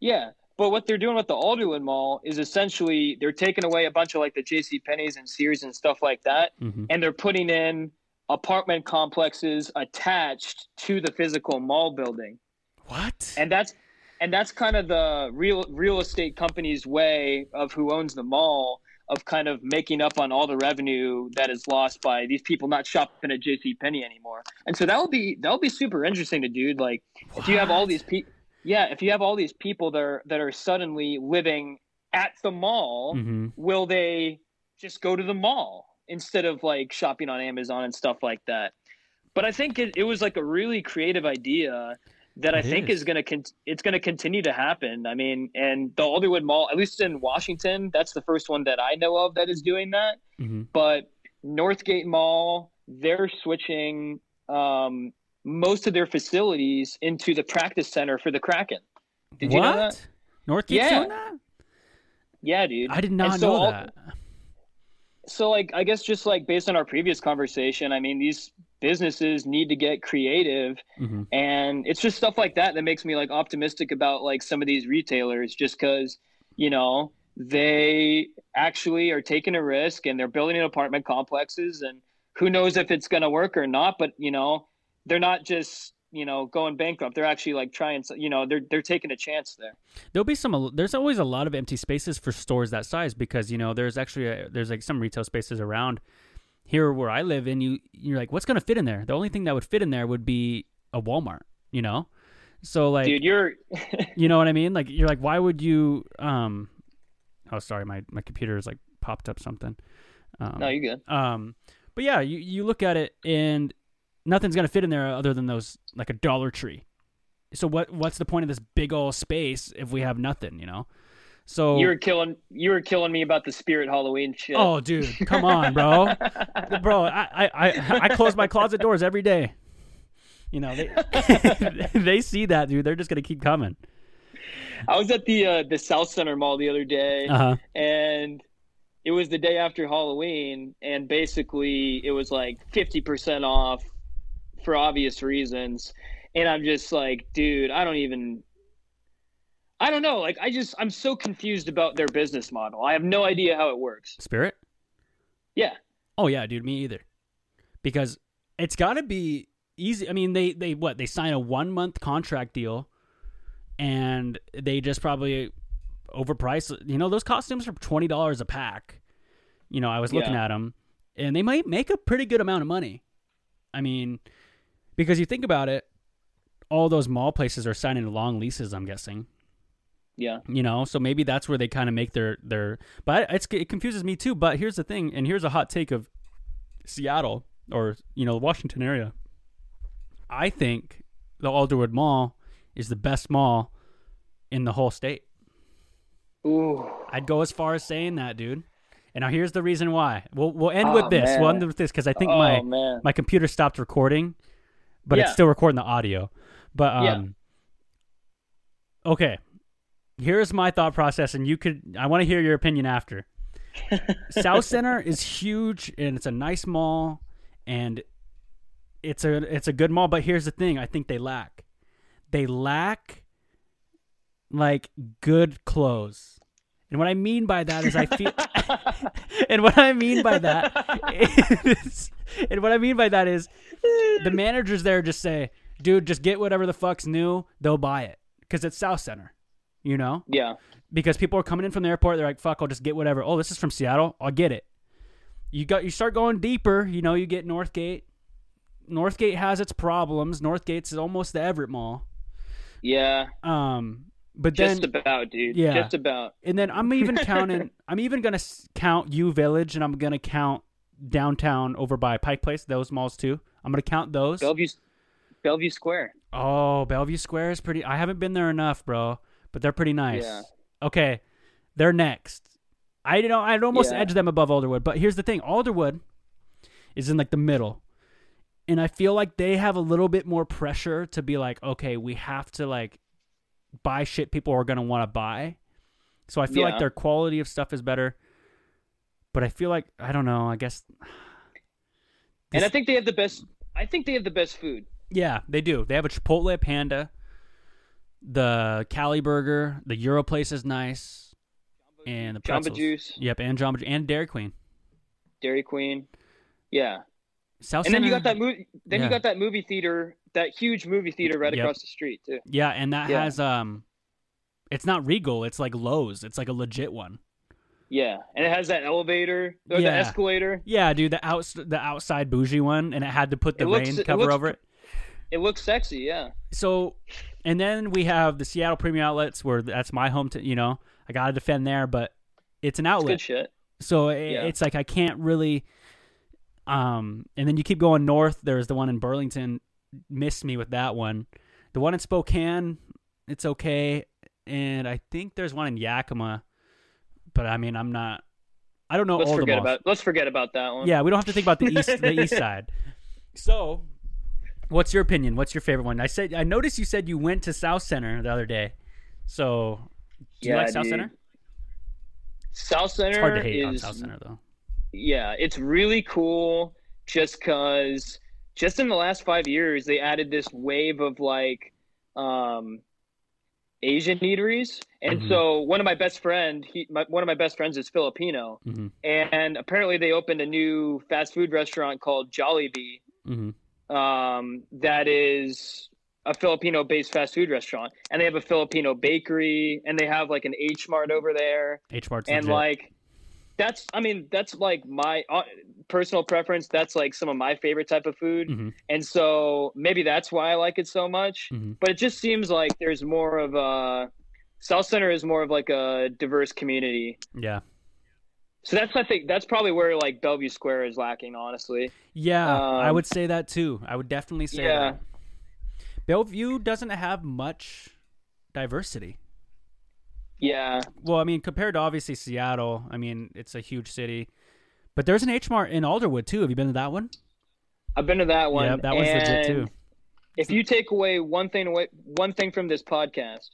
Yeah, but what they're doing with the Alderwood Mall is essentially they're taking away a bunch of like the J.C. Penney's and Sears and stuff like that, hmm and they're putting in apartment complexes attached to the physical mall building. What? and that's and that's kind of the real real estate company's way of who owns the mall of kind of making up on all the revenue that is lost by these people not shopping at JC Penney anymore. And so that will be that will be super interesting to do. like if you have all these people yeah, if you have all these people that are that are suddenly living at the mall, Mhm. will they just go to the mall instead of like shopping on Amazon and stuff like that? But I think it, it was like a really creative idea that I think is. is, going to con- it's going to continue to happen. I mean, and the Alderwood Mall, at least in Washington, that's the first one that I know of that is doing that. Mhm. But Northgate Mall, they're switching um, most of their facilities into the practice center for the Kraken. Did what? you know that? Northgate's Yeah. doing that? Yeah, dude. I did not And so know all- that. so like i guess just like based on our previous conversation i mean these businesses need to get creative. Hmm and it's just stuff like that that makes me like optimistic about like some of these retailers just because you know they actually are taking a risk and they're building in apartment complexes and who knows if it's going to work or not but you know they're not just you know going bankrupt. They're actually like trying to you know they're they're taking a chance there. There'll be some. There's always a lot of empty spaces for stores that size because you know there's actually a, there's like some retail spaces around here where I live, and you you're like, what's gonna fit in there? The only thing that would fit in there would be a Walmart, you know. So like, dude you're you know what I mean? Like you're like, why would you? Um, oh, sorry, my my computer is like popped up something. Um, no you're good um, but yeah, you you look at it and nothing's gonna fit in there other than those like a Dollar Tree. So what what's the point of this big old space if we have nothing? You know. So you were killing you were killing me about the spirit halloween shit oh, dude, come on, bro, bro. I, I I close my closet doors every day. You know they they see that, dude. They're just gonna keep coming. I was at the uh, the South Center Mall the other day, Uh huh. and it was the day after Halloween, and basically it was like fifty percent off for obvious reasons. And I'm just like, dude, I don't even. I don't know. Like, I just, I'm so confused about their business model. I have no idea how it works. Spirit. Yeah. Oh yeah, dude. Me either. Because it's got to be easy. I mean, they they what they sign a one month contract deal, and they just probably overprice. You know, those costumes are twenty dollars a pack. You know, I was looking Yeah. at them, and they might make a pretty good amount of money. I mean, because you think about it, all those mall places are signing long leases. I'm guessing Yeah. you know so maybe that's where they kind of make their their but it's, it confuses me too but here's the thing and here's a hot take of seattle or you know the washington area i think the alderwood mall is the best mall in the whole state Ooh. i'd go as far as saying that dude and now here's the reason why we'll, we'll end Oh, with this we'll end with this because i think oh my man. my computer stopped recording, but it's still recording the audio. But Yeah. um, okay. Here's my thought process, and you could. I want to hear your opinion after. South Center is huge, and it's a nice mall, and it's a it's a good mall. But here's the thing: I think they lack. They lack like good clothes. And what I mean by that is I feel and what I mean by that is and what I mean by that is the managers there just say, "Dude, just get whatever the fuck's new, they'll buy it." Cuz it's South Center. You know? Yeah. Because people are coming in from the airport, they're like, "Fuck, I'll just get whatever." Oh, this is from Seattle. I'll get it. You got you start going deeper, you know, you get Northgate. Northgate has its problems. Northgate's almost the Everett Mall. Yeah. Um but Just then about, dude. Yeah. Just about. and then I'm even counting. I'm even gonna count U Village, and I'm gonna count downtown over by Pike Place. Those malls too. I'm gonna count those. Bellevue Bellevue Square. oh, Bellevue Square is pretty. I haven't been there enough, bro, but they're pretty nice. Yeah. Okay, they're next. I know I'd almost Yeah. edge them above Alderwood, but here's the thing: Alderwood is in like the middle, and I feel like they have a little bit more pressure to be like, okay, we have to like buy shit people are gonna want to buy. So I feel like their quality of stuff is better, but I feel like I don't know. I guess And I think they have the best I think they have the best food. yeah, they do. They have a Chipotle Panda, the Cali Burger, the Euro place is nice, and the Jamba. Juice, Yep, and Jamba and Dairy Queen. Dairy Queen. Yeah. South And then you got that movie then Yeah. you got that movie theater, that huge movie theater right Yep. across the street too. Yeah, and that Yeah. has um, it's not Regal. It's like Loews. It's like a legit one. Yeah. And it has that elevator or the escalator. Yeah, dude, the outs the outside bougie one, and it had to put the looks- rain cover looks over it. It looks sexy, yeah. So, and then we have the Seattle Premium Outlets, where that's my home. To you know, I gotta defend there, but it's an It's outlet. good shit. So it, Yeah. it's like I can't really. Um, and then you keep going north. There's the one in Burlington. Missed me with that one. The one in Spokane, it's okay, and I think there's one in Yakima, but I mean I'm not. I don't know Let's forget about let's forget about that one. Yeah, we don't have to think about the east the east side. So, what's your opinion? What's your favorite one? I said I noticed you said you went to South Center the other day. So, do you like South dude. Center? South Center It's hard to hate on is South Center though. yeah, it's really cool just because just in the last five years they added this wave of like um Asian eateries. And Mhm. so one of my best friend, he my, one of my best friends is Filipino, hmm and apparently they opened a new fast food restaurant called Jollibee hmm um, that is a Filipino based fast food restaurant. And they have a Filipino bakery and they have like an H Mart over there. H Mart's And legit. like, that's, I mean, that's like my uh, personal preference. That's like some of my favorite type of food. Mhm. And so maybe that's why I like it so much. Mhm. But it just seems like there's more of a, South Center is more of like a diverse community. yeah, So that's, I think, that's probably where like Bellevue Square is lacking, honestly. yeah, I Um, would say that too. I would definitely say Yeah. that. Bellevue doesn't have much diversity. Yeah. Well, I mean, compared to obviously Seattle, I mean, it's a huge city. But there's an H Mart in Alderwood too. Have you been to that one? I've been to that one. Yeah, that one's legit too. If you take away one thing away, one thing from this podcast,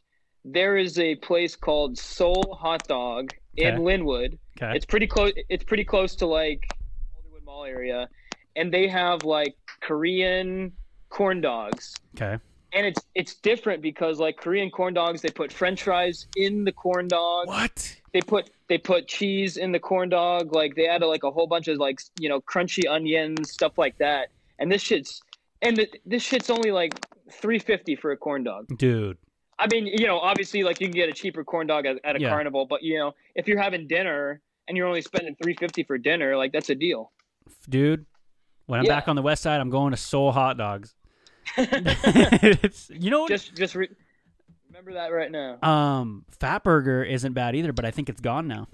there is a place called Soul Hot Dog in Okay. Lynnwood. Okay. It's pretty close. It's pretty close to like Alderwood Mall area, and they have like Korean corn dogs. okay. And it's it's different because like Korean corn dogs, they put French fries in the corn dog. What? They put they put cheese in the corn dog. Like they added like a whole bunch of like you know crunchy onions stuff like that. And this shit's and th- this shit's only like three fifty for a corn dog. Dude. I mean, you know, obviously like you can get a cheaper corn dog at, at a Yeah. carnival, but you know, if you're having dinner and you're only spending three fifty for dinner, like that's a deal. Dude. When I'm Yeah. back on the west side, I'm going to Soul Hot Dogs. You know, just just re- remember that right now. um, Fat Burger isn't bad either, but I think it's gone now.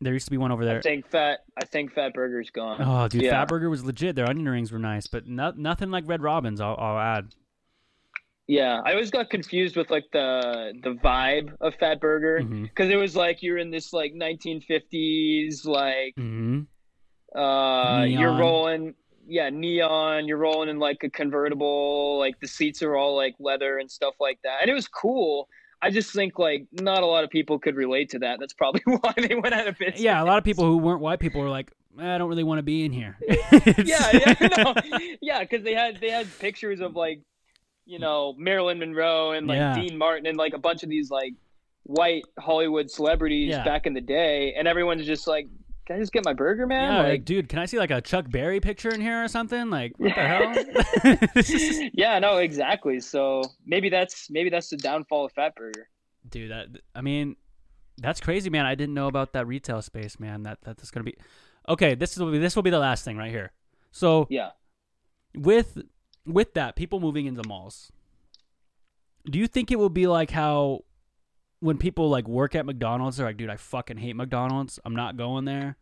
There used to be one over there. I think fat. I think Fat Burger's gone. Oh, dude, Yeah. Fat Burger was legit. Their onion rings were nice, but no, nothing like Red Robin's. I'll, I'll add. Yeah, I always got confused with like the the vibe of Fat Burger because it was like you're in this like 1950s like hmm uh you're rolling yeah neon you're rolling in like a convertible like the seats are all like leather and stuff like that and it was cool I just think like not a lot of people could relate to that. That's probably why they went out of business. Yeah, a lot of people who weren't white people were like, I don't really want to be in here. yeah, yeah, no, yeah, because they had they had pictures of like, you know, Marilyn Monroe and like Yeah. Dean Martin and like a bunch of these like white Hollywood celebrities Yeah. back in the day, and everyone's just like, "Can I just get my burger, man?" Yeah, like, like, dude, can I see like a Chuck Berry picture in here or something? Like, what the hell? yeah, no, exactly. So maybe that's maybe that's the downfall of Fat Burger. dude, that I mean, that's crazy, man. I didn't know about that retail space, man. That that's gonna be okay. This will be this will be the last thing right here. So Yeah. with with that, people moving into malls. Do you think it will be like how when people like work at McDonald's, they're like, dude, I fucking hate McDonald's. I'm not going there.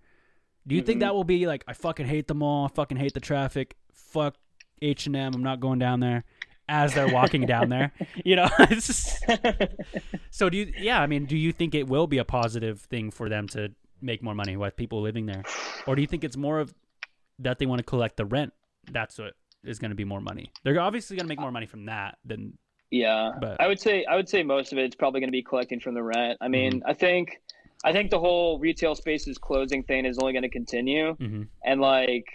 Do you think Mhm. that will be like, I fucking hate the mall. I fucking hate the traffic. Fuck H and M. I'm not going down there. As they're walking down there, you know. Just, so do you? Yeah, I mean, do you think it will be a positive thing for them to make more money with people living there, or do you think it's more of that they want to collect the rent? That's what is going to be more money. They're obviously going to make more money from that than Yeah, But- I would say I would say most of it's probably going to be collecting from the rent. I mean, Mm-hmm. I think I think the whole retail spaces closing thing is only going to continue, Mhm. and like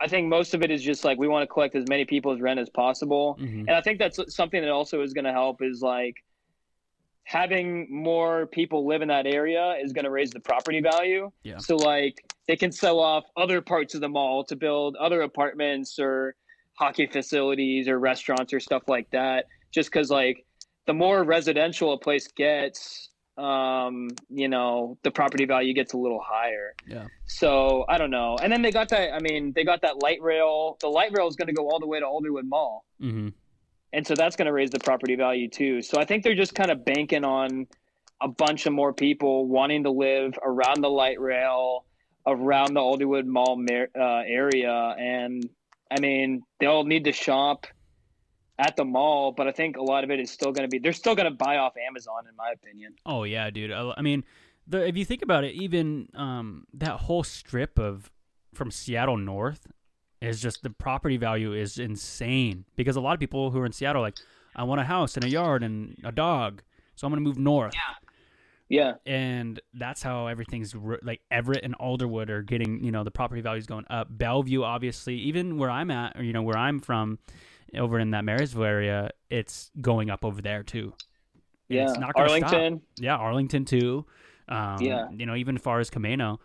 I think most of it is just like we want to collect as many people's rent as possible, Mhm. and I think that's something that also is going to help is like having more people live in that area is going to raise the property value. Yeah. So like they can sell off other parts of the mall to build other apartments or hockey facilities or restaurants or stuff like that. Just because like the more residential a place gets, um, you know, the property value gets a little higher. Yeah. So I don't know. And then they got that. I mean, they got that light rail. The light rail is going to go all the way to Alderwood Mall Mhm. And so that's going to raise the property value too. So I think they're just kind of banking on a bunch of more people wanting to live around the light rail, around the Alderwood Mall uh, area, and I mean they'll need to shop at the mall, but I think a lot of it is still going to be they're still going to buy off Amazon, in my opinion. Oh yeah, dude. I, I mean, the if you think about it, even um, that whole strip of from Seattle north is just the property value is insane because a lot of people who are in Seattle are like, I want a house and a yard and a dog, so I'm gonna move north. Yeah, Yeah. and that's how everything's r- like Everett and Alderwood are getting you know the property values going up. Bellevue, obviously, even where I'm at, or you know where I'm from, over in that Marysville area, it's going up over there too. And yeah. it's not gonna stop. Arlington, Yeah, Arlington too. Um, Yeah. you know even as far as Camano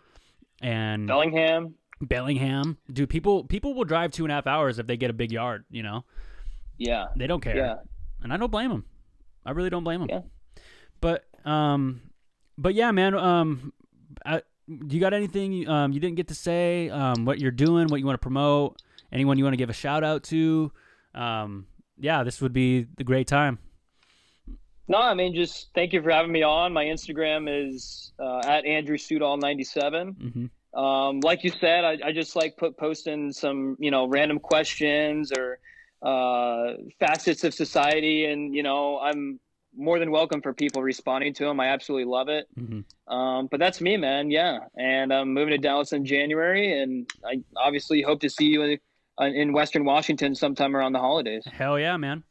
and Bellingham. Bellingham, dude. People people will drive two and a half hours if they get a big yard. You know Yeah, they don't care yeah. and I don't blame them. I really don't blame them. Yeah. But um, but yeah, man. Um, I, do you got anything um you didn't get to say? Um, what you're doing, what you want to promote, anyone you want to give a shout out to? Um, yeah, this would be the great time. No, I mean just thank you for having me on. My Instagram is uh, at Andrew Sudall ninety seven. Um, like you said, I, I just like put posting some, you know, random questions or uh, facets of society, and you know, I'm more than welcome for people responding to them. I absolutely love it. hmm Um, but that's me, man. Yeah, and I'm moving to Dallas in January, and I obviously hope to see you in, uh, in Western Washington sometime around the holidays. Hell yeah, man.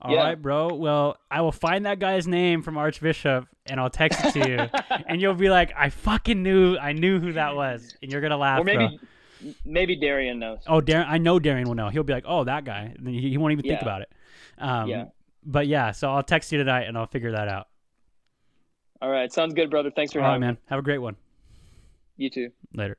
All right, Yeah. bro. Well, I will find that guy's name from Archbishop and I'll text it to you, and you'll be like, "I fucking knew, I knew who that was," and you're gonna laugh, or maybe bro. maybe Darian knows. Oh, Darren, I know Darian will know. He'll be like, "Oh, that guy." And He, he won't even think about it. Um, Yeah. But yeah, so I'll text you tonight and I'll figure that out. All right, sounds good, brother. Thanks for All right, having man. Have a great one. You too. Later.